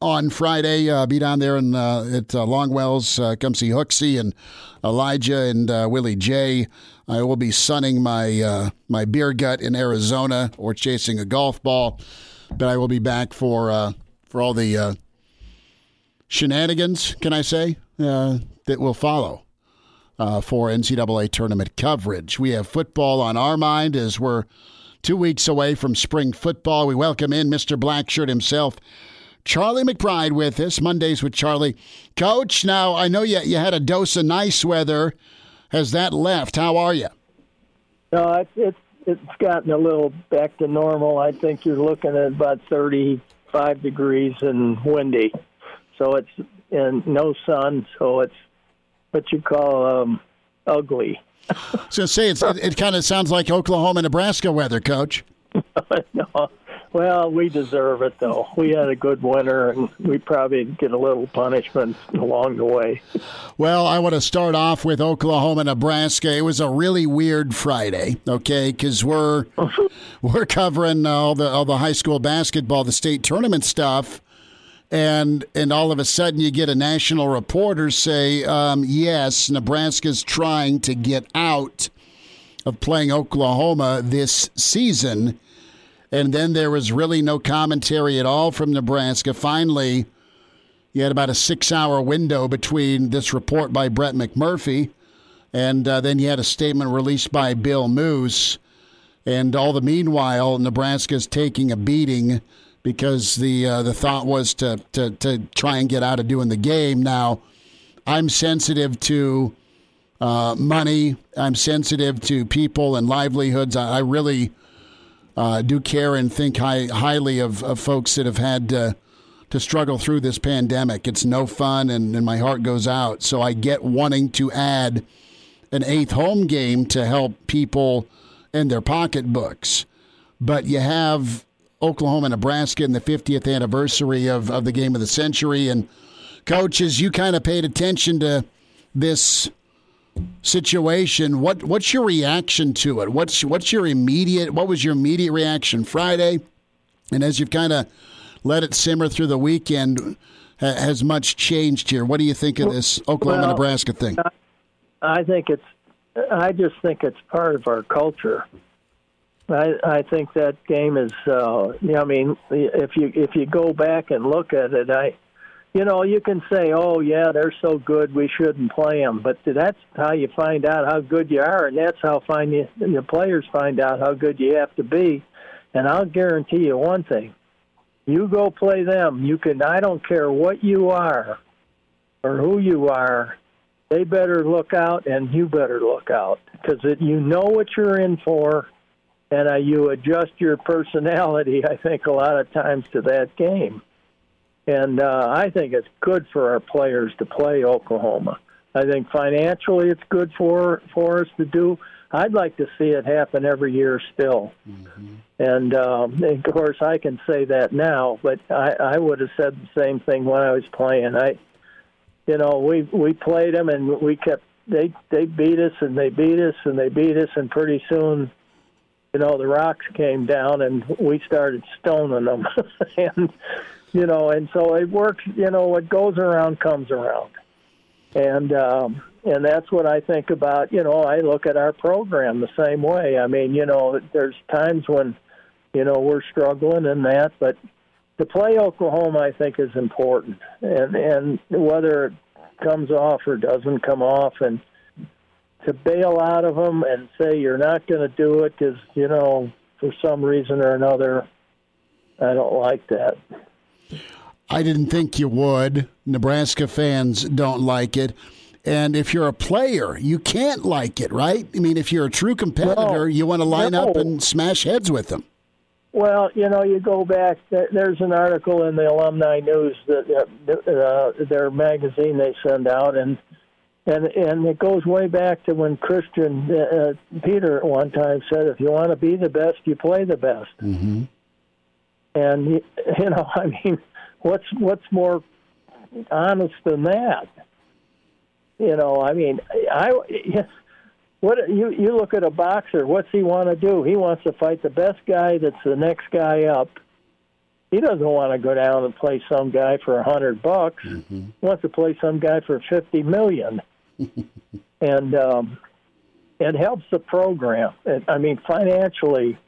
on Friday. Uh, be down there in, uh, at uh, Longwell's. Uh, come see Hooksy and Elijah and uh, Willie J. I will be sunning my uh, my beer gut in Arizona or chasing a golf ball, but I will be back for for all the shenanigans. Can I say uh, that will follow uh, for NCAA tournament coverage. We have football on our mind as we're two weeks away from spring football. We welcome in Mr. Blackshirt himself. Charlie McBride with us, Mondays with Charlie. Coach, now I know you, you had a dose of nice weather. Has that left? How are you? No, it's, it's gotten a little back to normal. I think you're looking at about 35 degrees and windy, so it's and no sun, so it's what you call um, ugly. so say it's, it, it kind of sounds like Oklahoma, Nebraska weather, Coach. no, well, we deserve it though. We had a good winter, and we probably get a little punishment along the way. Well, I want to start off with Oklahoma, Nebraska. It was a really weird Friday, okay? Because we're we're covering all the all the high school basketball, the state tournament stuff, and and all of a sudden you get a national reporter say, um, "Yes, Nebraska's trying to get out of playing Oklahoma this season." And then there was really no commentary at all from Nebraska. Finally, you had about a six hour window between this report by Brett McMurphy and uh, then you had a statement released by Bill Moos. And all the meanwhile, Nebraska's taking a beating because the uh, the thought was to, to to try and get out of doing the game. Now, I'm sensitive to uh, money. I'm sensitive to people and livelihoods. I, I really uh, do care and think high, highly of, of folks that have had to, to struggle through this pandemic. It's no fun, and, and my heart goes out. So I get wanting to add an eighth home game to help people in their pocketbooks. But you have Oklahoma, Nebraska, and the 50th anniversary of, of the game of the century. And coaches, you kind of paid attention to this situation, what what's your reaction to it? What's what's your immediate what was your immediate reaction Friday? And as you've kind of let it simmer through the weekend, ha- has much changed here? What do you think of this Oklahoma well, Nebraska thing? I think it's I just think it's part of our culture. I I think that game is uh I mean if you if you go back and look at it I you know, you can say, "Oh, yeah, they're so good, we shouldn't play them," but that's how you find out how good you are, and that's how find you, the players find out how good you have to be. And I'll guarantee you one thing: you go play them, you can. I don't care what you are or who you are. They better look out, and you better look out because you know what you're in for, and uh, you adjust your personality. I think a lot of times to that game and uh, I think it's good for our players to play Oklahoma. I think financially it's good for for us to do. I'd like to see it happen every year still. Mm-hmm. And, um, and of course, I can say that now, but I, I would have said the same thing when I was playing. I, you know, we we played them and we kept they they beat us and they beat us and they beat us and pretty soon, you know, the rocks came down and we started stoning them and you know, and so it works. You know, what goes around comes around, and um, and that's what I think about. You know, I look at our program the same way. I mean, you know, there's times when, you know, we're struggling in that, but to play Oklahoma, I think, is important, and and whether it comes off or doesn't come off, and to bail out of them and say you're not going to do it because you know for some reason or another, I don't like that. I didn't think you would. Nebraska fans don't like it. And if you're a player, you can't like it, right? I mean, if you're a true competitor, you want to line no. up and smash heads with them. Well, you know, you go back. There's an article in the Alumni News that uh, their magazine they send out, and and and it goes way back to when Christian uh, uh Peter at one time said, "If you want to be the best, you play the best." Mm-hmm. And you know, I mean, what's what's more honest than that? You know, I mean, I what you you look at a boxer. What's he want to do? He wants to fight the best guy that's the next guy up. He doesn't want to go down and play some guy for a hundred bucks. Mm-hmm. He wants to play some guy for fifty million, and um, it helps the program. I mean, financially,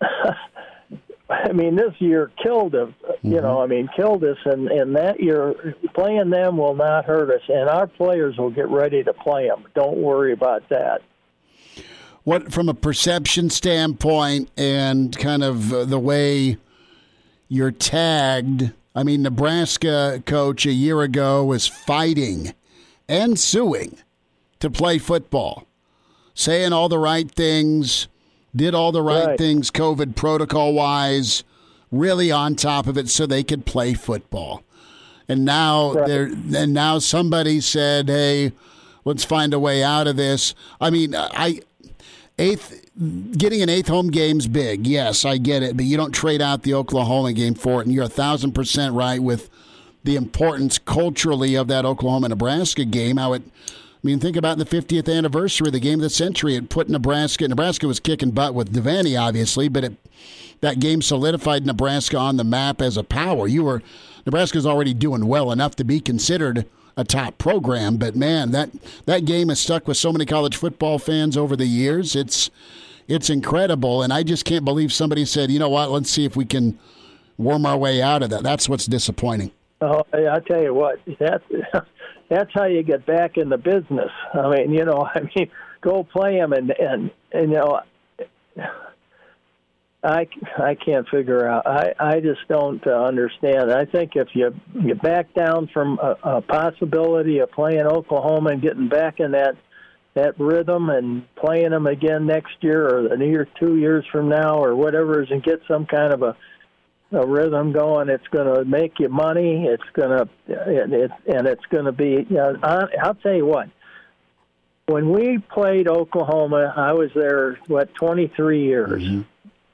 I mean, this year killed us. You know, I mean, killed us, and and that year playing them will not hurt us, and our players will get ready to play them. Don't worry about that. What from a perception standpoint and kind of uh, the way you're tagged? I mean, Nebraska coach a year ago was fighting and suing to play football, saying all the right things, did all the right, Right. things COVID protocol wise, really on top of it so they could play football. And now Right. there and now somebody said, "Hey, let's find a way out of this." I mean, I eighth getting an eighth home game's big. Yes, I get it, but you don't trade out the Oklahoma game for it, and you're a thousand percent right with the importance culturally of that Oklahoma Nebraska game. How it, I mean, think about the 50th anniversary of the game of the century. It put Nebraska. Nebraska was kicking butt with Devaney, obviously, but it that game solidified Nebraska on the map as a power. You were Nebraska's already doing well enough to be considered a top program, but man, that that game has stuck with so many college football fans over the years. It's it's incredible, and I just can't believe somebody said, "You know what? Let's see if we can worm our way out of that." That's what's disappointing. Oh, I tell you what, that that's how you get back in the business. I mean, you know, I mean, go play them, and and, and you know, I I can't figure out. I I just don't uh, understand. I think if you you back down from a, a possibility of playing Oklahoma and getting back in that that rhythm and playing them again next year or a year, two years from now or whatever, is and get some kind of a a rhythm going. It's going to make you money. It's going to, it, it, and it's going to be. You know, I, I'll tell you what. When we played Oklahoma, I was there what 23 years, mm-hmm.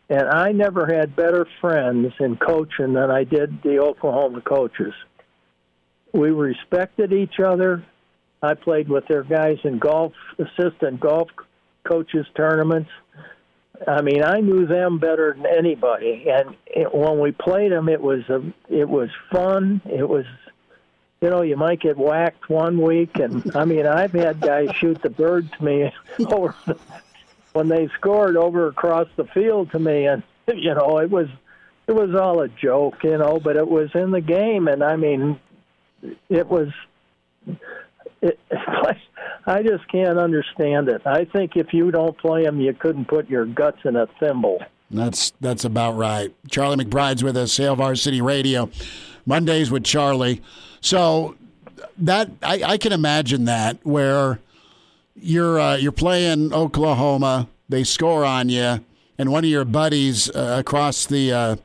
and I never had better friends in coaching than I did the Oklahoma coaches. We respected each other. I played with their guys in golf, assistant golf coaches tournaments. I mean, I knew them better than anybody, and it, when we played them, it was a, it was fun. It was, you know, you might get whacked one week, and I mean, I've had guys shoot the bird to me over the, when they scored over across the field to me, and you know, it was it was all a joke, you know, but it was in the game, and I mean, it was. It, I just can't understand it. I think if you don't play them, you couldn't put your guts in a thimble. That's that's about right. Charlie McBride's with us, Hail Varsity Radio, Mondays with Charlie. So that I, I can imagine that where you're uh, you're playing Oklahoma, they score on you, and one of your buddies uh, across the uh,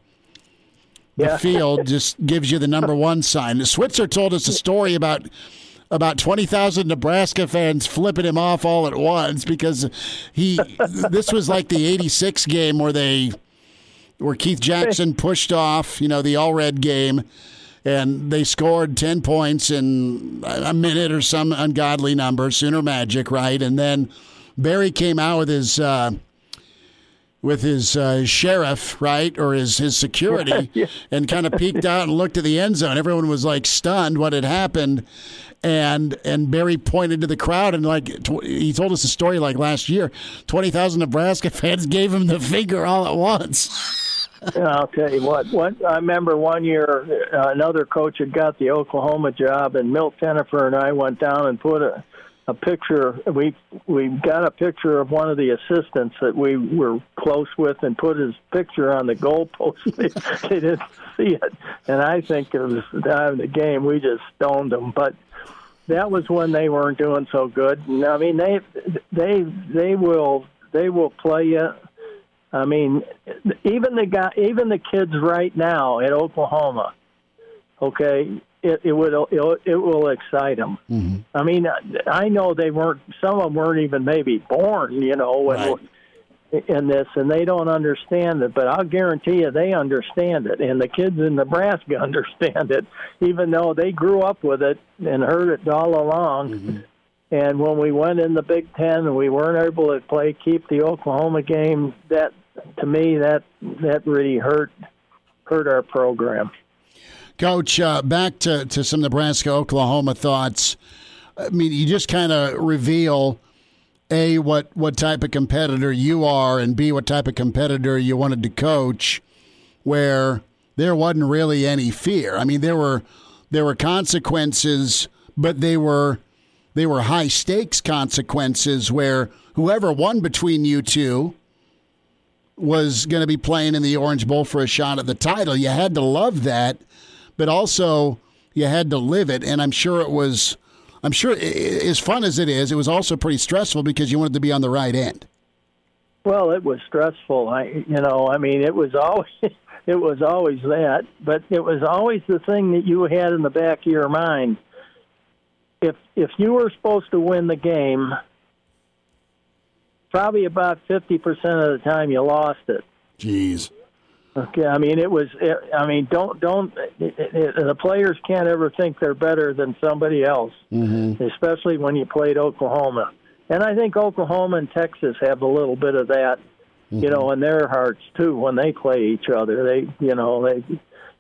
the Yeah. field just gives you the number one sign. The Switzer told us a story about about 20,000 Nebraska fans flipping him off all at once because he this was like the 86 game where they where Keith Jackson pushed off, you know, the all red game and they scored 10 points in a minute or some ungodly number, Sooner Magic, right? And then Barry came out with his uh, with his uh, sheriff, right, or his his security, and kind of peeked out and looked at the end zone. Everyone was like stunned what had happened, and and Barry pointed to the crowd and like tw- he told us a story like last year, twenty thousand Nebraska fans gave him the finger all at once. I'll tell you what. One, I remember one year, uh, another coach had got the Oklahoma job, and Milt Tenopir and I went down and put a, a picture. We we got a picture of one of the assistants that we were close with, and put his picture on the goalpost. they, they didn't see it, and I think it was the time of the game. We just stoned them, but that was when they weren't doing so good. I mean, they they they will they will play you. I mean, even the guy, even the kids right now at Oklahoma, okay, it, it would it, it will excite them. Mm-hmm. I mean, I know they weren't. Some of them weren't even maybe born, you know, when, in this, and they don't understand it. But I'll guarantee you, they understand it, and the kids in Nebraska understand it, even though they grew up with it and heard it all along. And when we went in the Big Ten and we weren't able to play, keep the Oklahoma game, that to me that that really hurt hurt our program. Coach, uh, back to, to some Nebraska Oklahoma thoughts. I mean, you just kind of reveal a what what type of competitor you are, and b what type of competitor you wanted to coach. where there wasn't really any fear. I mean, there were there were consequences, but they were they were high stakes consequences where whoever won between you two was going to be playing in the Orange Bowl for a shot at the title. You had to love that, but also you had to live it. And I'm sure it was, I'm sure as fun as it is, it was also pretty stressful because you wanted to be on the right end. Well, it was stressful. I, you know, I mean, it was always, it was always that, but it was always the thing that you had in the back of your mind. If if you were supposed to win the game, probably about 50% of the time you lost it. Jeez. Okay, I mean it was. It, I mean, don't don't. It, it, the players can't ever think they're better than somebody else, mm-hmm. especially when you played Oklahoma. And I think Oklahoma and Texas have a little bit of that, mm-hmm. you know, in their hearts too when they play each other. They, you know, they.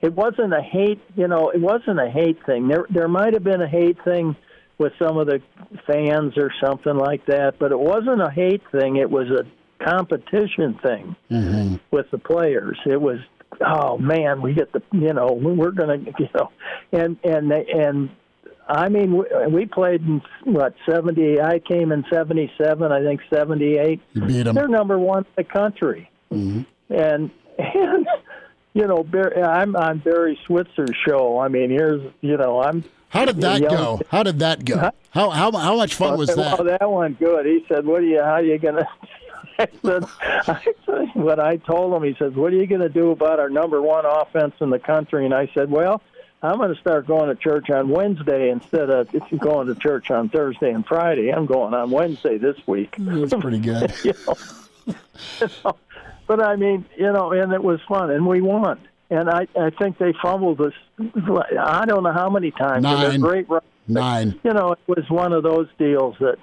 It wasn't a hate, you know, it wasn't a hate thing. There, there might have been a hate thing with some of the fans or something like that, but it wasn't a hate thing. It was a competition thing mm-hmm. with the players. It was, oh man, we get the, you know, we're gonna, you know, and and and I mean, we played in what seventy. I came in seventy seven. I think seventy eight. Beat them. They're number one in the country, mm-hmm. and and you know, I'm on Barry Switzer's show. I mean, here's you know, I'm how did that go? How did that go? How how how much fun was that? Oh, that went good. He said, "What are you? How are you gonna?" I said, I said, what I told him, he said, "What are you going to do about our number one offense in the country?" And I said, "Well, I'm going to start going to church on Wednesday instead of going to church on Thursday and Friday. I'm going on Wednesday this week." That's pretty good. you know? you know? But I mean, you know, and it was fun, and we won and I, I think they fumbled us. I don't know how many times. Nine. Great run. Nine. You know, it was one of those deals that,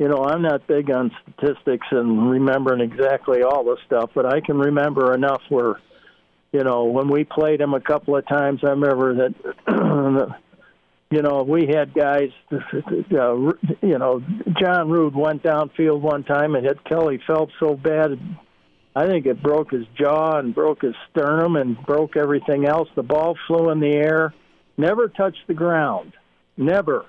you know, I'm not big on statistics and remembering exactly all the stuff, but I can remember enough where, you know, when we played them a couple of times, I remember that. you know, we had guys, uh, you know, John Ruud went downfield one time and hit Kelly Phelps so bad I think it broke his jaw and broke his sternum and broke everything else. The ball flew in the air, never touched the ground, never.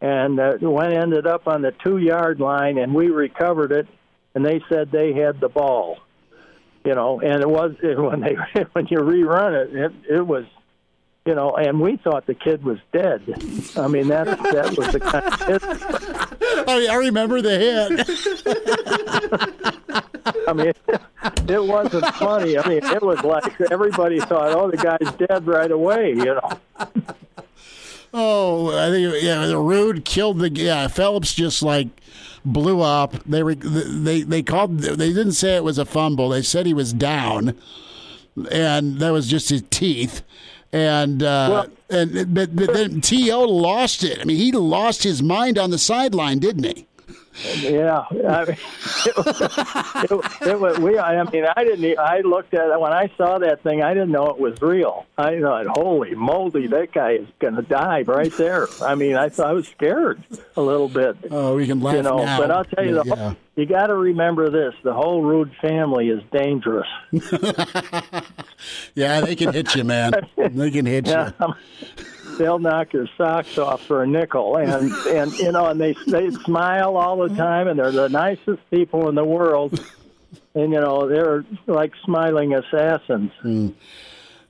And uh, when ended up on the two yard line, and we recovered it, and they said they had the ball. You know, and it was when they when you rerun it, it, it was you know, and we thought the kid was dead. I mean, that that was the kind of kid. I, I remember the hit. I mean, it wasn't funny. I mean, it was like everybody thought, "Oh, the guy's dead right away," you know. Oh, I think yeah, the Ruud killed the yeah. Phelps just like blew up. They were they they called they didn't say it was a fumble. They said he was down, and that was just his teeth and uh, well, and but, but then To lost it. I mean, he lost his mind on the sideline, didn't he? Yeah, I mean, it, it, it, was. We, I mean, I didn't. I looked at it when I saw that thing. I didn't know it was real. I thought, "Holy moly, that guy is going to die right there." I mean, I thought I was scared a little bit. Oh, we can laugh you know. Now. But I'll tell you, the yeah. you got to remember this: the whole Ruud family is dangerous. yeah, they can hit you, man. They can hit yeah. you they'll knock your socks off for a nickel, and and you know, and they they smile all the time, and they're the nicest people in the world, and you know, they're like smiling assassins. Mm.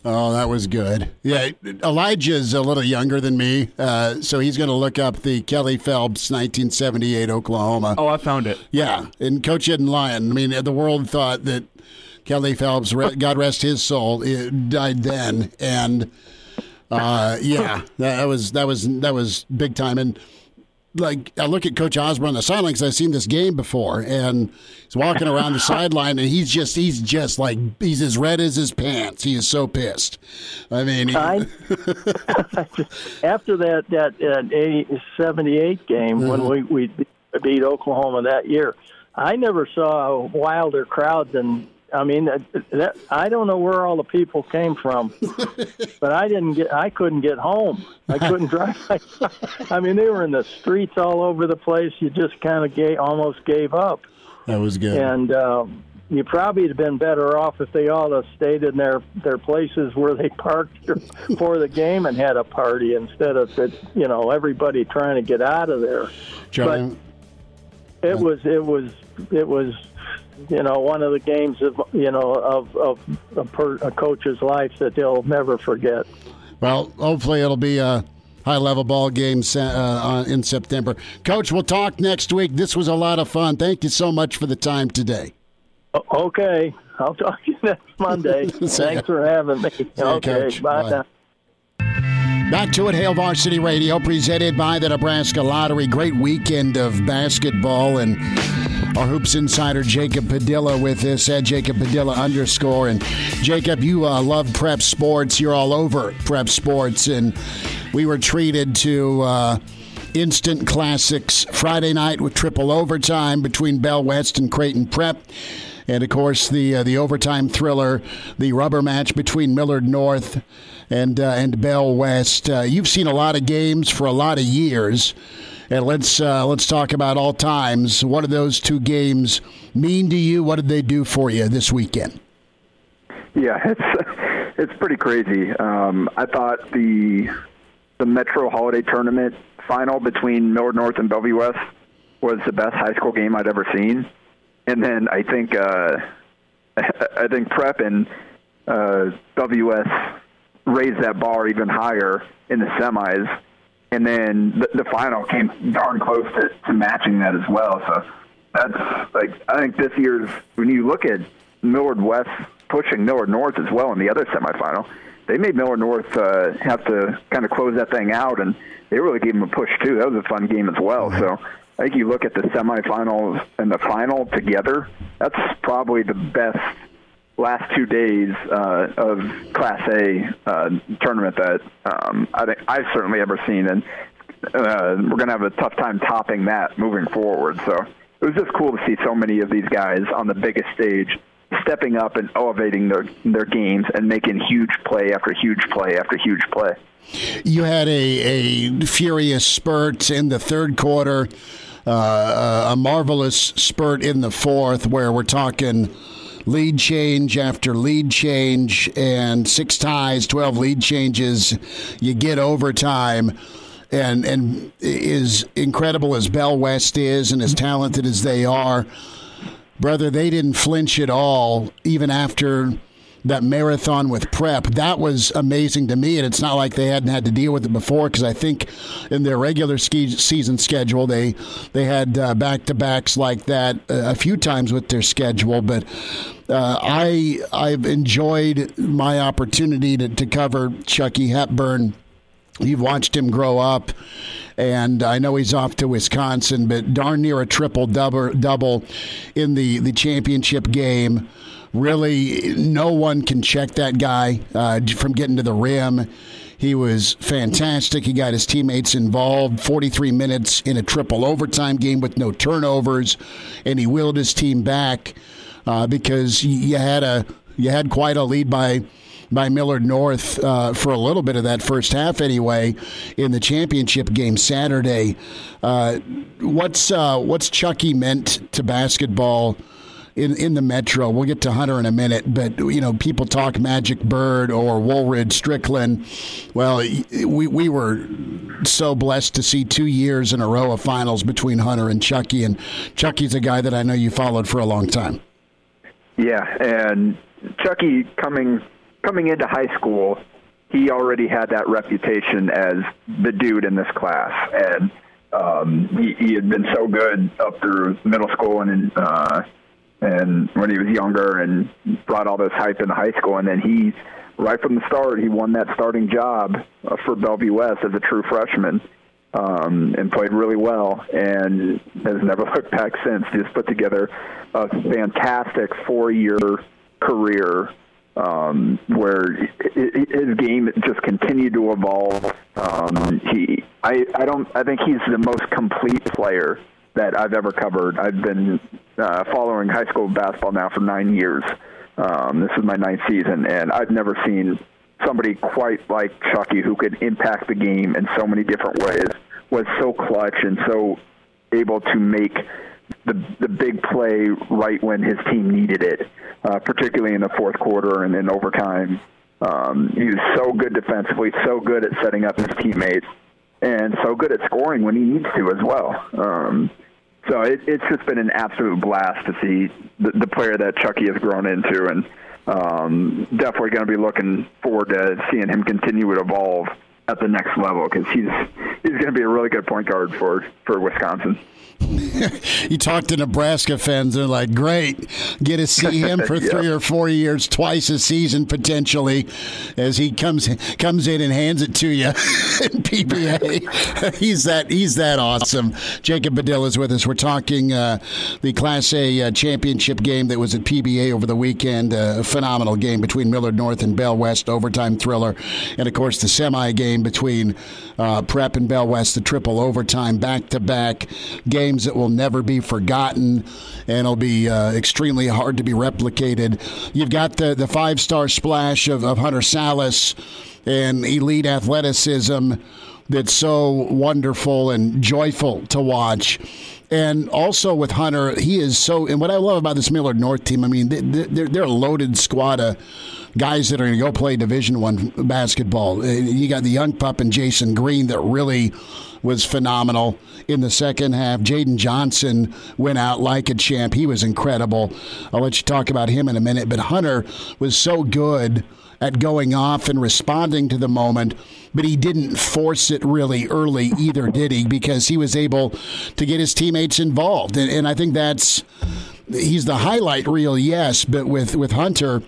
Oh, that was good. Yeah, Elijah's a little younger than me, uh, so he's going to look up the Kelly Phelps 1978 Oklahoma. Oh, I found it. Yeah, and Coach Ed Lyon. I mean, the world thought that Kelly Phelps, God rest his soul, died then, and uh, yeah, that was that was that was big time. And like I look at Coach Osborne on the sideline because I've seen this game before, and he's walking around the sideline, and he's just he's just like he's as red as his pants. He is so pissed. I mean, he... I, after that that uh, 78 game mm-hmm. when we we beat Oklahoma that year, I never saw a wilder crowd than I mean, that, that, I don't know where all the people came from, but I didn't get. I couldn't get home. I couldn't drive. I mean, they were in the streets all over the place. You just kind of gave, almost gave up. That was good. And um, you probably would have been better off if they all have stayed in their their places where they parked for the game and had a party instead of it, you know everybody trying to get out of there. Charlie, but it was it was it was you know one of the games of you know of of a, per, a coach's life that they'll never forget. Well, hopefully it'll be a high level ball game uh, in September. Coach, we'll talk next week. This was a lot of fun. Thank you so much for the time today. Okay. I'll talk to you next Monday. Thanks for having me. okay. Bye, bye. Back to it, Hail Varsity Radio, presented by the Nebraska Lottery. Great weekend of basketball and our hoops insider Jacob Padilla with us at Jacob Padilla underscore. And Jacob, you uh, love prep sports. You're all over prep sports, and we were treated to. Uh, instant classics Friday night with triple overtime between Bell West and Creighton Prep. And of course, the uh, the overtime thriller, the rubber match between Millard North and uh, and Bell West. Uh, you've seen a lot of games for a lot of years. And let's uh, let's talk about all times. What do those two games mean to you? What did they do for you this weekend? Yeah, it's it's pretty crazy. Um, I thought the the Metro Holiday Tournament final between Millard North and Bellevue West was the best high school game I'd ever seen. And then I think uh, I think Prep and uh, WS raised that bar even higher in the semis and then the, the final came darn close to, to matching that as well. So that's like I think this year's when you look at Millard West pushing Millard North as well in the other semifinal, they made Millard North uh, have to kind of close that thing out, and they really gave them a push too. That was a fun game as well. So I think you look at the semifinals and the final together. That's probably the best last two days uh, of Class A uh, tournament that um, I think I've certainly ever seen, and uh, we're going to have a tough time topping that moving forward. So it was just cool to see so many of these guys on the biggest stage stepping up and elevating their their games and making huge play after huge play after huge play. You had a, a furious spurt in the third quarter, uh, a marvelous spurt in the fourth, where we're talking lead change after lead change and six ties, 12 lead changes. You get overtime. And, and is incredible as Bell West is and as talented as they are, brother, they didn't flinch at all, even after that marathon with prep that was amazing to me and it's not like they hadn't had to deal with it before because i think in their regular ski season schedule they they had uh, back-to-backs like that a few times with their schedule but uh, I I've enjoyed my opportunity to, to cover Chucky Hepburn. You've watched him grow up, and I know he's off to Wisconsin, but darn near a triple double double in the the championship game really no one can check that guy uh, from getting to the rim. He was fantastic. He got his teammates involved. 43 minutes in a triple overtime game with no turnovers, and he willed his team back uh, because you had a you had quite a lead by by Millard North uh, for a little bit of that first half anyway in the championship game Saturday. Uh, what's uh, what's Chucky meant to basketball? In in the metro. We'll get to Hunter in a minute, but you know, people talk Magic Bird or Woolridge Strickland. Well, we we were so blessed to see two years in a row of finals between Hunter and Chucky, and Chucky's a guy that I know you followed for a long time. Yeah, and Chucky coming coming into high school, he already had that reputation as the dude in this class, and um, he, he had been so good up through middle school and uh, and when he was younger and brought all this hype into high school. And then he, right from the start, he won that starting job uh, for Bellevue West as a true freshman um, and played really well and has never looked back since. Just put together a fantastic four-year career um, where his game just continued to evolve. Um, he, I, I don't, I think he's the most complete player that I've ever covered. I've been uh, following high school basketball now for nine years. Um, this is my ninth season, and I've never seen somebody quite like Chucky who could impact the game in so many different ways. Was so clutch and so able to make the the big play right when his team needed it, uh, particularly in the fourth quarter and in overtime. Um, he was so good defensively, so good at setting up his teammates, and so good at scoring when he needs to as well. Um, so it, it's just been an absolute blast to see the, the player that Chucky has grown into, and um, definitely going to be looking forward to seeing him continue to evolve at the next level because he's he's going to be a really good point guard for for Wisconsin. you talk to Nebraska fans, they're like, great. Get to see him for three or four years, twice a season potentially, as he comes comes in and hands it to you in PBA. he's that he's that awesome. Jacob Padilla is with us. We're talking uh, the Class A uh, championship game that was at PBA over the weekend. Uh, a phenomenal game between Millard North and Bell West, overtime thriller, and of course the semi game between uh, Prep and Bell West, the triple overtime back to back games that will never be forgotten and it'll be uh, extremely hard to be replicated. You've got the, the five star splash of, of Hunter Sallis and elite athleticism that's so wonderful and joyful to watch. And also with Hunter, he is so. And what I love about this Millard North team, I mean, they're, they're a loaded squad of guys that are going to go play Division One basketball. Uh, you got the young pup and Jason Green that really was phenomenal in the second half. Jaden Johnson went out like a champ. He was incredible. I'll let you talk about him in a minute. But Hunter was so good at going off and responding to the moment, but he didn't force it really early either, did he? Because he was able to get his teammates involved. And, and I think that's he's the highlight reel, yes, but with, with Hunter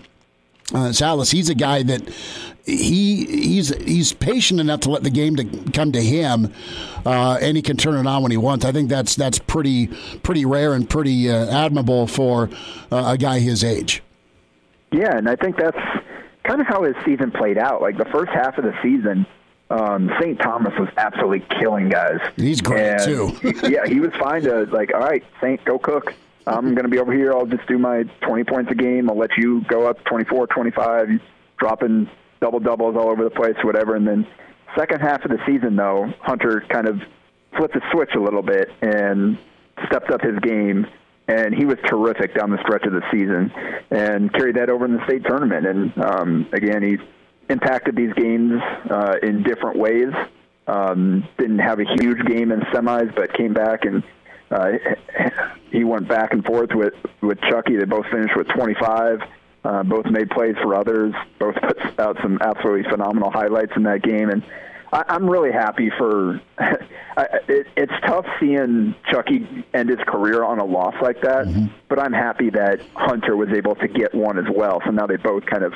uh, Sallis, he's a guy that he he's he's patient enough to let the game to come to him, uh, and he can turn it on when he wants. I think that's that's pretty pretty rare and pretty uh, admirable for uh, a guy his age. Yeah, and I think that's kind of how his season played out. Like the first half of the season, um, St. Thomas was absolutely killing guys. He's great and too. yeah, he was fine to like, all right, Saint, go cook. I'm going to be over here. I'll just do my 20 points a game. I'll let you go up 24, 25, dropping double doubles all over the place, whatever. And then second half of the season, though, Hunter kind of flipped the switch a little bit and stepped up his game. And he was terrific down the stretch of the season and carried that over in the state tournament. And um, again, he impacted these games uh, in different ways. Um, didn't have a huge game in semis, but came back and uh, he went back and forth with with Chucky. They both finished with 25. Uh, both made plays for others. Both put out some absolutely phenomenal highlights in that game, and I, I'm really happy for. I, it, it's tough seeing Chucky end his career on a loss like that, mm-hmm. but I'm happy that Hunter was able to get one as well. So now they both kind of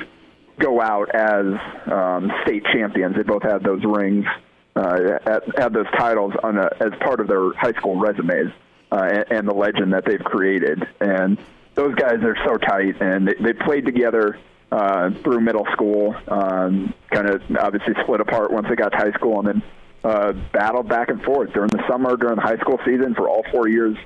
go out as um, state champions. They both have those rings uh, have those titles on a, as part of their high school resumes uh, and, and the legend that they've created. And those guys are so tight, and they, they played together uh, through middle school. Um, kind of obviously split apart once they got to high school, and then uh, battled back and forth during the summer, during the high school season for all four years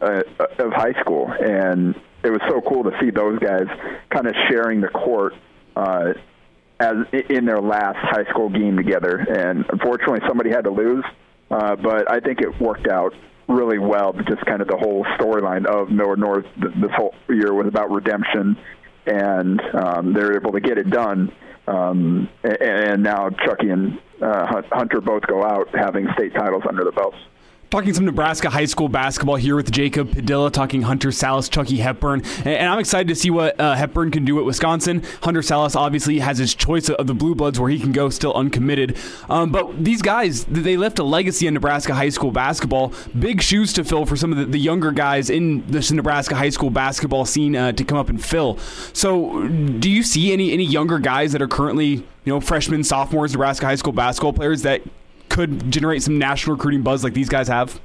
uh, of high school. And it was so cool to see those guys kind of sharing the court. Uh, as in their last high school game together. And unfortunately, somebody had to lose, uh, but I think it worked out really well. Just kind of the whole storyline of Millard North this whole year was about redemption, and um, they were able to get it done. Um, and now Chucky and uh, Hunter both go out having state titles under the belts. Talking some Nebraska high school basketball here with Jacob Padilla, talking Hunter Sallis, Chucky Hepburn, and I'm excited to see what uh, Hepburn can do at Wisconsin. Hunter Sallis obviously has his choice of the Blue Bloods where he can go still uncommitted, um, but these guys they left a legacy in Nebraska high school basketball. Big shoes to fill for some of the, the younger guys in this Nebraska high school basketball scene uh, to come up and fill. So, do you see any any younger guys that are currently you know freshmen, sophomores, Nebraska high school basketball players that could generate some national recruiting buzz like these guys have?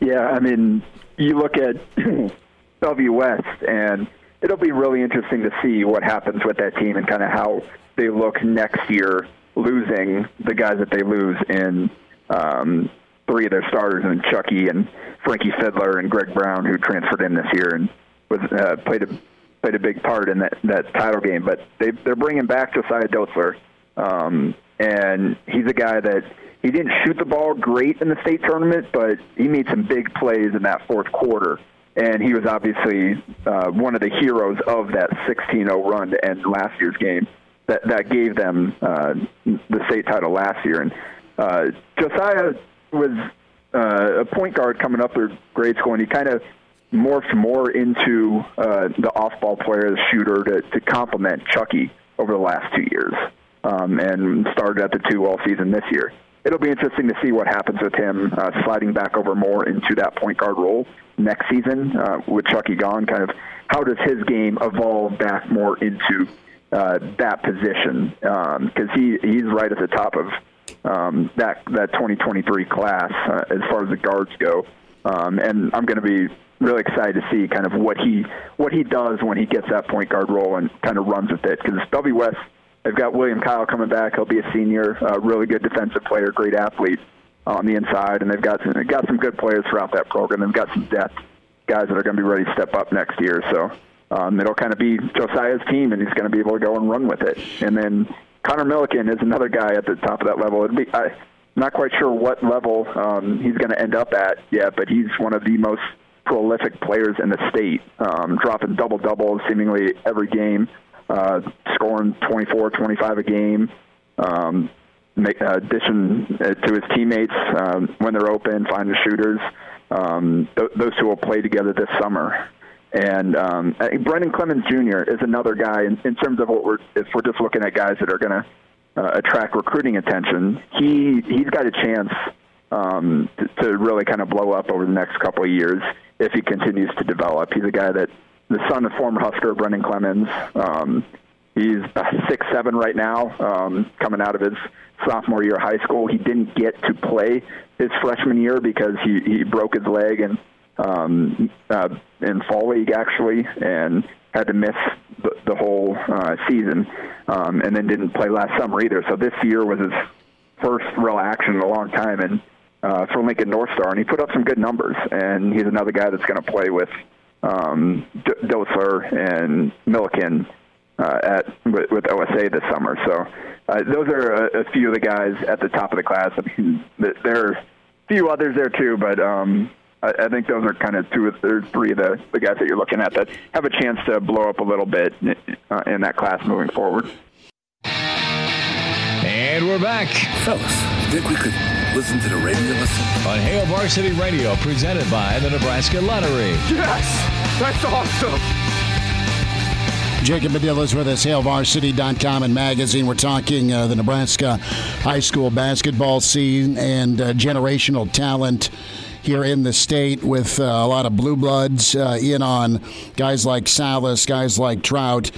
Yeah, I mean, you look at Bellevue West, and it'll be really interesting to see what happens with that team and kind of how they look next year, losing the guys that they lose in um, three of their starters, and Chucky and Frankie Fiddler and Greg Brown, who transferred in this year and was uh, played a played a big part in that that title game. But they they're bringing back Josiah Dotzler. Um, and he's a guy that he didn't shoot the ball great in the state tournament, but he made some big plays in that fourth quarter. And he was obviously uh, one of the heroes of that 16-0 run to end last year's game that that gave them uh, the state title last year. And uh, Josiah was uh, a point guard coming up through grade school, and he kind of morphed more into uh, the off-ball player, the shooter, to, to complement Chucky over the last two years, um, and started at the two all season this year. It'll be interesting to see what happens with him uh, sliding back over more into that point guard role next season uh, with Chucky gone. Kind of how does his game evolve back more into uh, that position? Because um, he he's right at the top of um, that that 2023 class uh, as far as the guards go. Um, and I'm going to be really excited to see kind of what he what he does when he gets that point guard role and kind of runs with it. Because W West, they've got William Kyle coming back. He'll be a senior, uh, really good defensive player, great athlete on the inside, and they've got some, they've got some good players throughout that program. They've got some depth guys that are going to be ready to step up next year. So um, it'll kind of be Josiah's team, and he's going to be able to go and run with it. And then Connor Milliken is another guy at the top of that level. It'd be, I, am not quite sure what level um, he's going to end up at yet, but he's one of the most prolific players in the state, um, dropping double doubles seemingly every game, uh, scoring 24, 25 a game, um, make, uh, addition uh, to his teammates um, when they're open, finding shooters. Um, th- those two will play together this summer. And um, Brendan Clemens Jr. is another guy in, in terms of what we're if we're just looking at guys that are going to uh, attract recruiting attention. He he's got a chance um, to, to really kind of blow up over the next couple of years if he continues to develop. He's a guy that the son of former Husker Brendan Clemens. Um, he's six seven right now, um, coming out of his sophomore year of high school. He didn't get to play his freshman year because he he broke his leg and um, uh, in fall league actually, and had to miss the, the whole uh, season, um, and then didn't play last summer either. So this year was his first real action in a long time, and uh, for Lincoln North Star, and he put up some good numbers. And he's another guy that's going to play with um, D- Dotzler and Milliken uh, at with, with OSA this summer. So uh, those are a, a few of the guys at the top of the class. I mean, there are a few others there too, but um, I, I think those are kind of two or three of the, the guys that you're looking at that have a chance to blow up a little bit uh, in that class moving forward. And we're back. Fellas, think we could listen to the radio listen? On Hail Varsity Radio, presented by the Nebraska Lottery. Yes! That's awesome! Jacob Padilla is with us, HailVarsity.com and magazine. We're talking uh, the Nebraska high school basketball scene and uh, generational talent here in the state with uh, a lot of blue bloods uh, in on guys like Sallis, guys like Trout,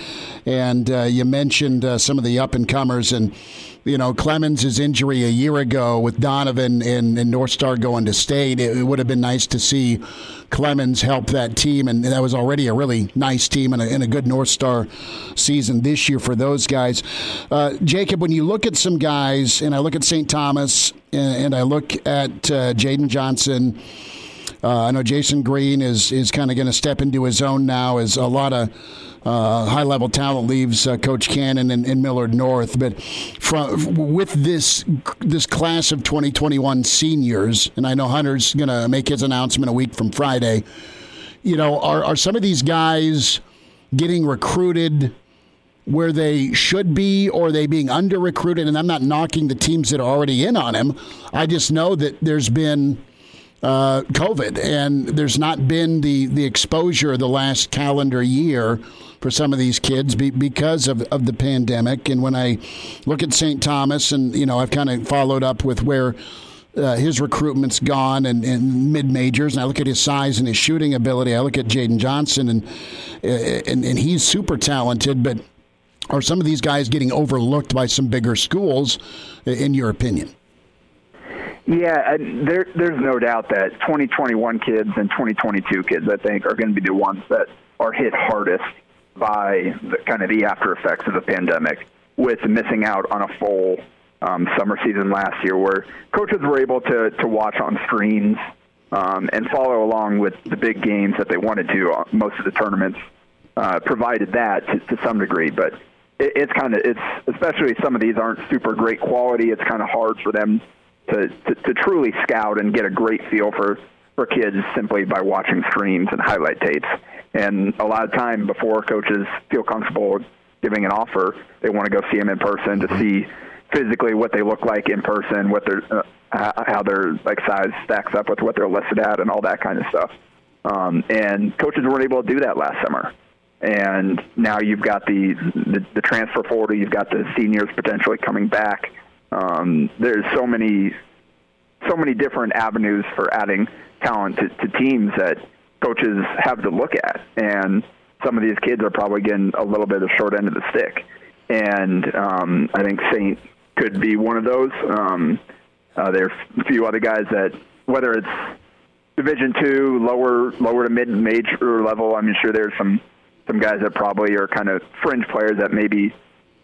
and uh, you mentioned uh, some of the up and comers and you know, Clemens' injury a year ago with Donovan and, and North Star going to state, it, it, would have been nice to see Clemens help that team. And that was already a really nice team and a, and a good North Star season this year for those guys. Uh, Jacob, when you look at some guys, and I look at St. Thomas and, and I look at uh, Jaden Johnson, uh, I know Jason Green is, is kind of going to step into his own now as a lot of uh, high level talent leaves uh, Coach Cannon and, and, Millard North. But from with this this class of 2021 seniors, and I know Hunter's going to make his announcement a week from Friday. You know, are are some of these guys getting recruited? Where they should be, or are they being under recruited, and I'm not knocking the teams that are already in on him. I just know that there's been uh, COVID, and there's not been the the exposure the last calendar year for some of these kids be, because of, of the pandemic. And when I look at St. Thomas, and you know, I've kind of followed up with where uh, his recruitment's gone and, and mid majors, and I look at his size and his shooting ability. I look at Jaden Johnson, and, uh, and and he's super talented, but are some of these guys getting overlooked by some bigger schools, in your opinion? Yeah, there, there's no doubt that 2021 kids and 2022 kids, I think, are going to be the ones that are hit hardest by the, kind of the after effects of the pandemic with missing out on a full um, summer season last year where coaches were able to, to watch on screens um, and follow along with the big games that they wanted to. Uh, most of the tournaments uh, provided that to, to some degree, but it, it, it's kind of it's especially some of these aren't super great quality. It's kind of hard for them to, to to truly scout and get a great feel for for kids simply by watching screens and highlight tapes. And a lot of time before coaches feel comfortable giving an offer, they want to go see them in person to see physically what they look like in person, what their uh, how their like size stacks up with what they're listed at, and all that kind of stuff. Um, and coaches weren't able to do that last summer. And now you've got the, the, the transfer portal, you've got the seniors potentially coming back. Um, there's so many so many different avenues for adding talent to, to teams that coaches have to look at, and some of these kids are probably getting a little bit of short end of the stick. And um, I think Saint could be one of those. Um, uh, there are a few other guys that, whether it's Division two, lower lower to mid major level, I'm sure there's some some guys that probably are kind of fringe players that maybe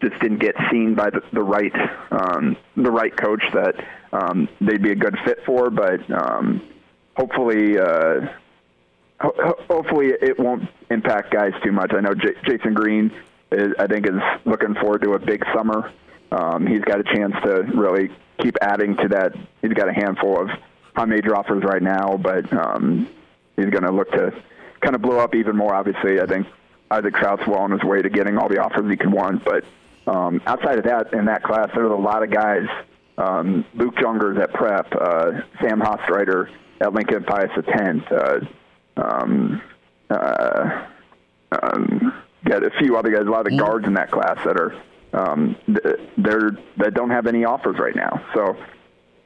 just didn't get seen by the, the right um, the right coach that um, they'd be a good fit for. But um, hopefully, uh, ho- hopefully it won't impact guys too much. I know J- Jason Green, is, I think, is looking forward to a big summer. Um, he's got a chance to really keep adding to that. He's got a handful of high major offers right now, but um, he's going to look to kind of blow up even more. Obviously, I think Isaac Trout's well on his way to getting all the offers he could want. But um, outside of that, in that class, there was a lot of guys. Um, Luke Jungers at Prep, uh, Sam Hostreiter at Lincoln Pius X, uh, um, uh, um, got a few other guys, a lot of guards in that class that are um, they're that don't have any offers right now. So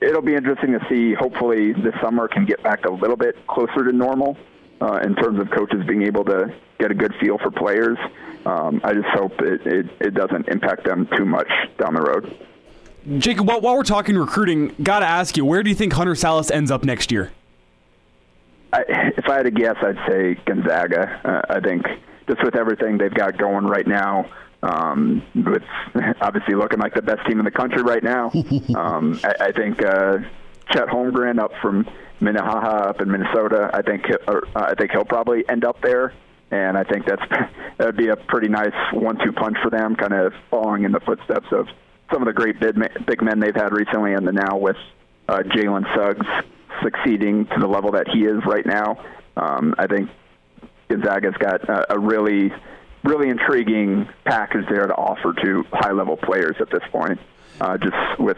it'll be interesting to see. Hopefully, this summer can get back a little bit closer to normal uh, in terms of coaches being able to get a good feel for players. Um, I just hope it, it, it, doesn't impact them too much down the road. Jacob, while, while we're talking recruiting, got to ask you, where do you think Hunter Sallis ends up next year? I, if I had to guess, I'd say Gonzaga. Uh, I think just with everything they've got going right now, um, with obviously looking like the best team in the country right now, um, I, I think uh, Chet Holmgren up from Minnehaha up in Minnesota. I think uh, I think he'll probably end up there, and I think that's that would be a pretty nice one-two punch for them, kind of following in the footsteps of some of the great big men they've had recently, and then now with uh, Jalen Suggs succeeding to the level that he is right now. Um, I think Gonzaga's got a, a really really intriguing package there to offer to high-level players at this point. Uh, just with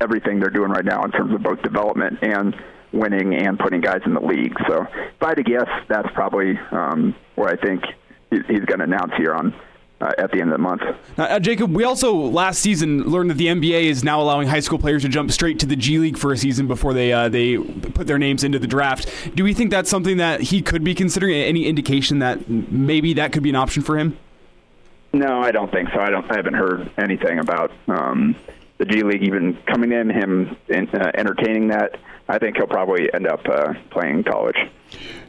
everything they're doing right now in terms of both development and winning and putting guys in the league. So if I had to guess, that's probably um, where I think he's going to announce here on uh, at the end of the month. Uh, Jacob, we also last season learned that the NBA is now allowing high school players to jump straight to the G League for a season before they uh, they put their names into the draft. Do we think that's something that he could be considering? Any indication that maybe that could be an option for him? No, I don't think so. I don't. I haven't heard anything about um, the G League even coming in, him in, uh, entertaining that. I think he'll probably end up uh, playing college.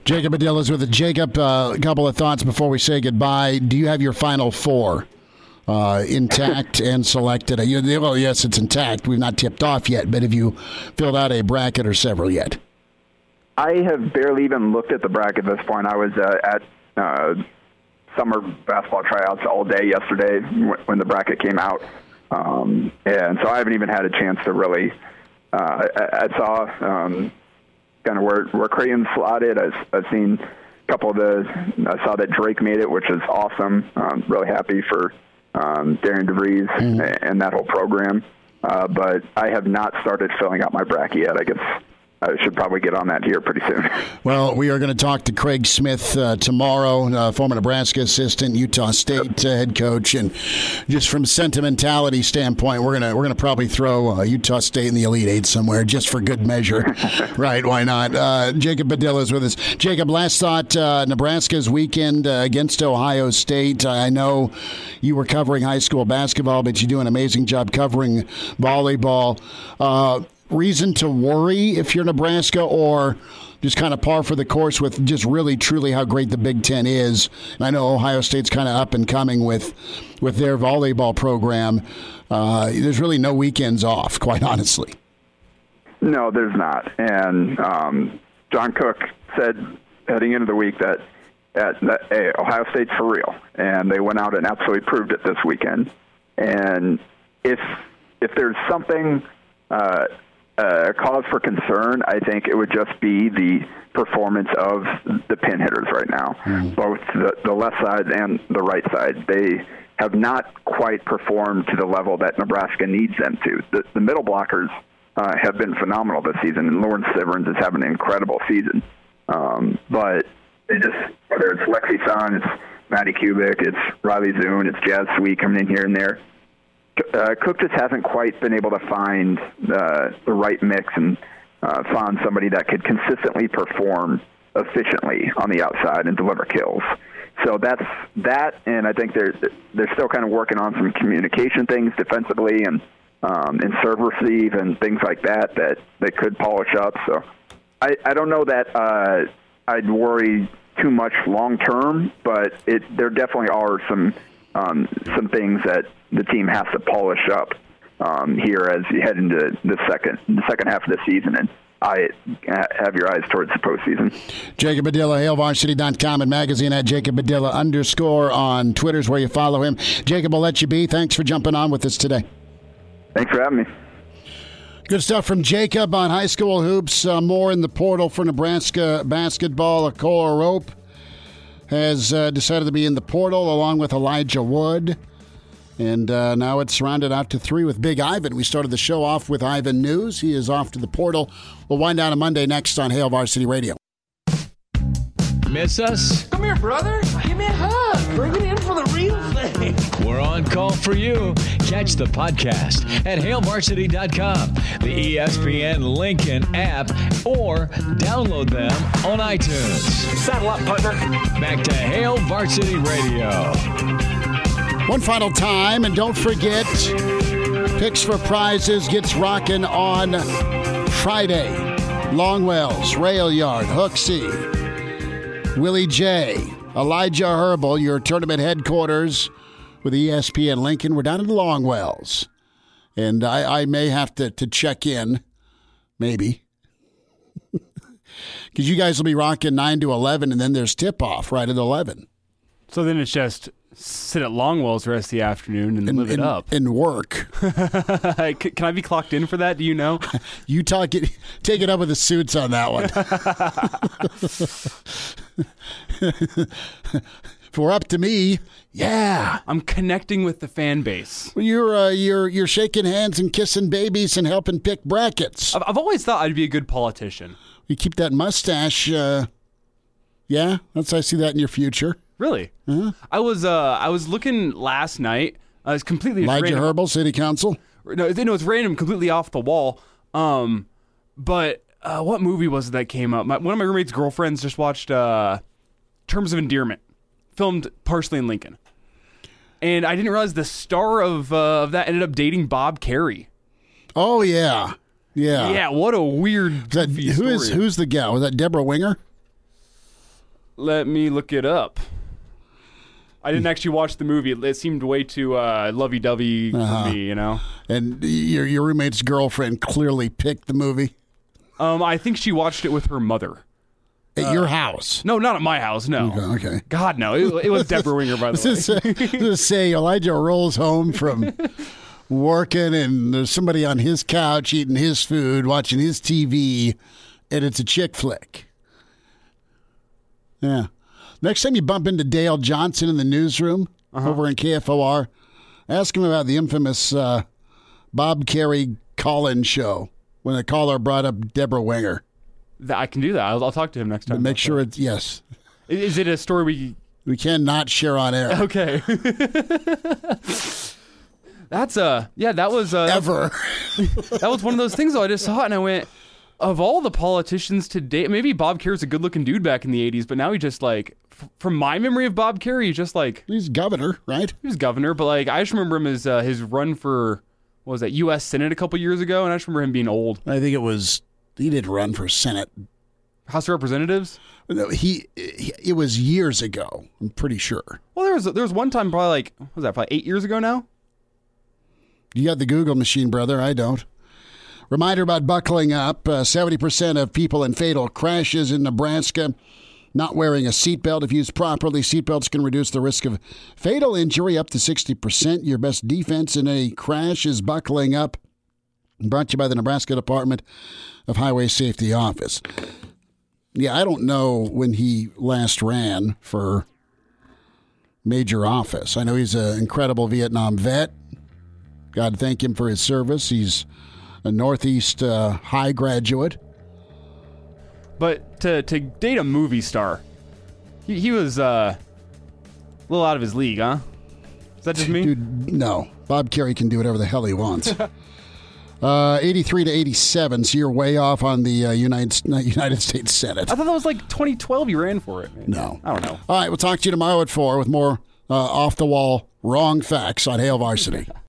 Jacob Padilla is with it. Jacob, uh, a couple of thoughts before we say goodbye. Do you have your final four uh, intact and selected? You, well, yes, it's intact. We've not tipped off yet, but have you filled out a bracket or several yet? I have barely even looked at the bracket at this point. I was uh, at uh, summer basketball tryouts all day yesterday when the bracket came out. Um, and so I haven't even had a chance to really. Uh, I, I saw um, kind of where where Creighton slotted. I've, I've seen a couple of the. I saw that Drake made it, which is awesome. I'm really happy for um, Darian DeVries mm-hmm. and, and that whole program. Uh, but I have not started filling out my bracket yet. I guess I should probably get on that here pretty soon. Well, we are going to talk to Craig Smith uh, tomorrow, uh, former Nebraska assistant, Utah State uh, head coach, and just from sentimentality standpoint, we're gonna we're gonna probably throw uh, Utah State in the Elite Eight somewhere just for good measure, right? Why not? Uh, Jacob Padilla is with us. Jacob, last thought: uh, Nebraska's weekend against Ohio State. I know you were covering high school basketball, but you do an amazing job covering volleyball reason to worry if you're Nebraska or just kind of par for the course with just really truly how great the Big Ten is. And I know Ohio State's kind of up and coming with with their volleyball program. Uh, there's really no weekends off, quite honestly. No, there's not. And um, John Cook said heading into the week that at, that, hey, Ohio State's for real, and they went out and absolutely proved it this weekend. And if if there's something uh, uh, cause for concern, I think it would just be the performance of the pin hitters right now, mm. both the, the left side and the right side. They have not quite performed to the level that Nebraska needs them to. The, the middle blockers uh, have been phenomenal this season, and Lauren Stivrins is having an incredible season. Um, but it just whether it's Lexi Sun, it's Madi Kubik, it's Riley Zune, it's Jazz Sweet coming in here and there. Uh, Cook just hasn't quite been able to find uh, the right mix and uh, find somebody that could consistently perform efficiently on the outside and deliver kills. So that's that, and I think they're they're still kind of working on some communication things defensively and um, and serve receive and things like that that they could polish up. So I I don't know that uh, I'd worry too much long term, but it there definitely are some um, some things that the team has to polish up um, here as you head into the second the second half of the season and. I have your eyes towards the postseason. Jacob Padilla, HailVarsity.com and magazine at Jacob Padilla underscore on Twitter's where you follow him. Jacob, will let you be. Thanks for jumping on with us today. Thanks for having me. Good stuff from Jacob on high school hoops. Uh, more in the portal for Nebraska basketball. Akol Arop has uh, decided to be in the portal along with Elijah Wood. And uh, now it's rounded out to three with Big Ivan. We started the show off with Ivan News. He is off to the portal. We'll wind down on Monday next on Hail Varsity Radio. Miss us? Come here, brother. Give me a hug. Bring it in for the real thing. We're on call for you. Catch the podcast at hailvarsity.com, the ESPN Lincoln app, or download them on iTunes. Saddle up, partner. Back to Hail Varsity Radio. One final time, and don't forget, picks for prizes gets rocking on Friday. Longwells, Rail Yard, Hooksy, Willie J, Elijah Herbal, your tournament headquarters with ESPN Lincoln. We're down in Longwells. And I, I may have to, to check in, maybe. Because you guys will be rocking 9 to 11, and then there's tip off right at 11. So then it's just sit at Longwell's the rest of the afternoon and, and live and, it up. And work. Can I be clocked in for that? Do you know? you talk it, take it up with the suits on that one. We're up to me, yeah, I'm connecting with the fan base. Well, you're uh, you're you're shaking hands and kissing babies and helping pick brackets. I've, I've always thought I'd be a good politician. You keep that mustache. Uh, yeah, that's how I see that in your future. Really? Uh-huh. I was uh I was looking last night. I was completely Elijah random. Herbal, City Council. No, no, it's random, completely off the wall. Um, but uh, what movie was it that came up? My, one of my roommate's girlfriends just watched uh, Terms of Endearment, filmed partially in Lincoln, and I didn't realize the star of uh, of that ended up dating Bob Kerrey. Oh yeah, yeah, yeah. What a weird. That, who story. is who's the gal? Was that Debra Winger? Let me look it up. I didn't actually watch the movie. It seemed way too uh, lovey-dovey uh-huh. for me, you know. And your your roommate's girlfriend clearly picked the movie. Um, I think she watched it with her mother. At your house? No, not at my house. No. Okay. okay. God, no. It, it was Debra Winger, by the way. Let's say Elijah rolls home from working, and there's somebody on his couch eating his food, watching his TV, and it's a chick flick. Yeah. Next time you bump into Dale Johnson in the newsroom uh-huh. over in KFOR, ask him about the infamous uh, Bob Kerrey call-in show when the caller brought up Debra Winger. I can do that. I'll, I'll talk to him next time. But make sure that. it's yes. Is it a story we we cannot share on air? Okay. That's uh yeah that was uh, ever. that was one of those things though. I just saw it and I went, of all the politicians today, maybe Bob Kerrey's a good-looking dude back in the '80s, but now he just like from my memory of Bob Kerrey, he's just like he's governor, right? He was governor, but like I just remember him as uh, his run for what was that U.S. Senate a couple years ago, and I just remember him being old. I think it was he did run for Senate, House of Representatives. No, he, he it was years ago. I'm pretty sure. Well, there was there was one time probably like what was that probably eight years ago now. You got the Google machine, brother. I don't. Reminder about buckling up. Uh, 70% of people in fatal crashes in Nebraska Not wearing a seatbelt, if used properly, seatbelts can reduce the risk of fatal injury up to 60%. Your best defense in a crash is buckling up. Brought to you by the Nebraska Department of Highway Safety Office. Yeah, I don't know when he last ran for major office. I know he's an incredible Vietnam vet. God thank him for his service. He's a Northeast uh, High graduate. But to to date a movie star, he, he was uh, a little out of his league, huh? Is that just me? Dude, no. Bob Kerrey can do whatever the hell he wants. Uh, 83 to 87, so you're way off on the uh, United, United States Senate. I thought that was like 2012 you ran for it. No. I don't know. All right, we'll talk to you tomorrow at 4 with more uh, off the wall wrong facts on Hail Varsity.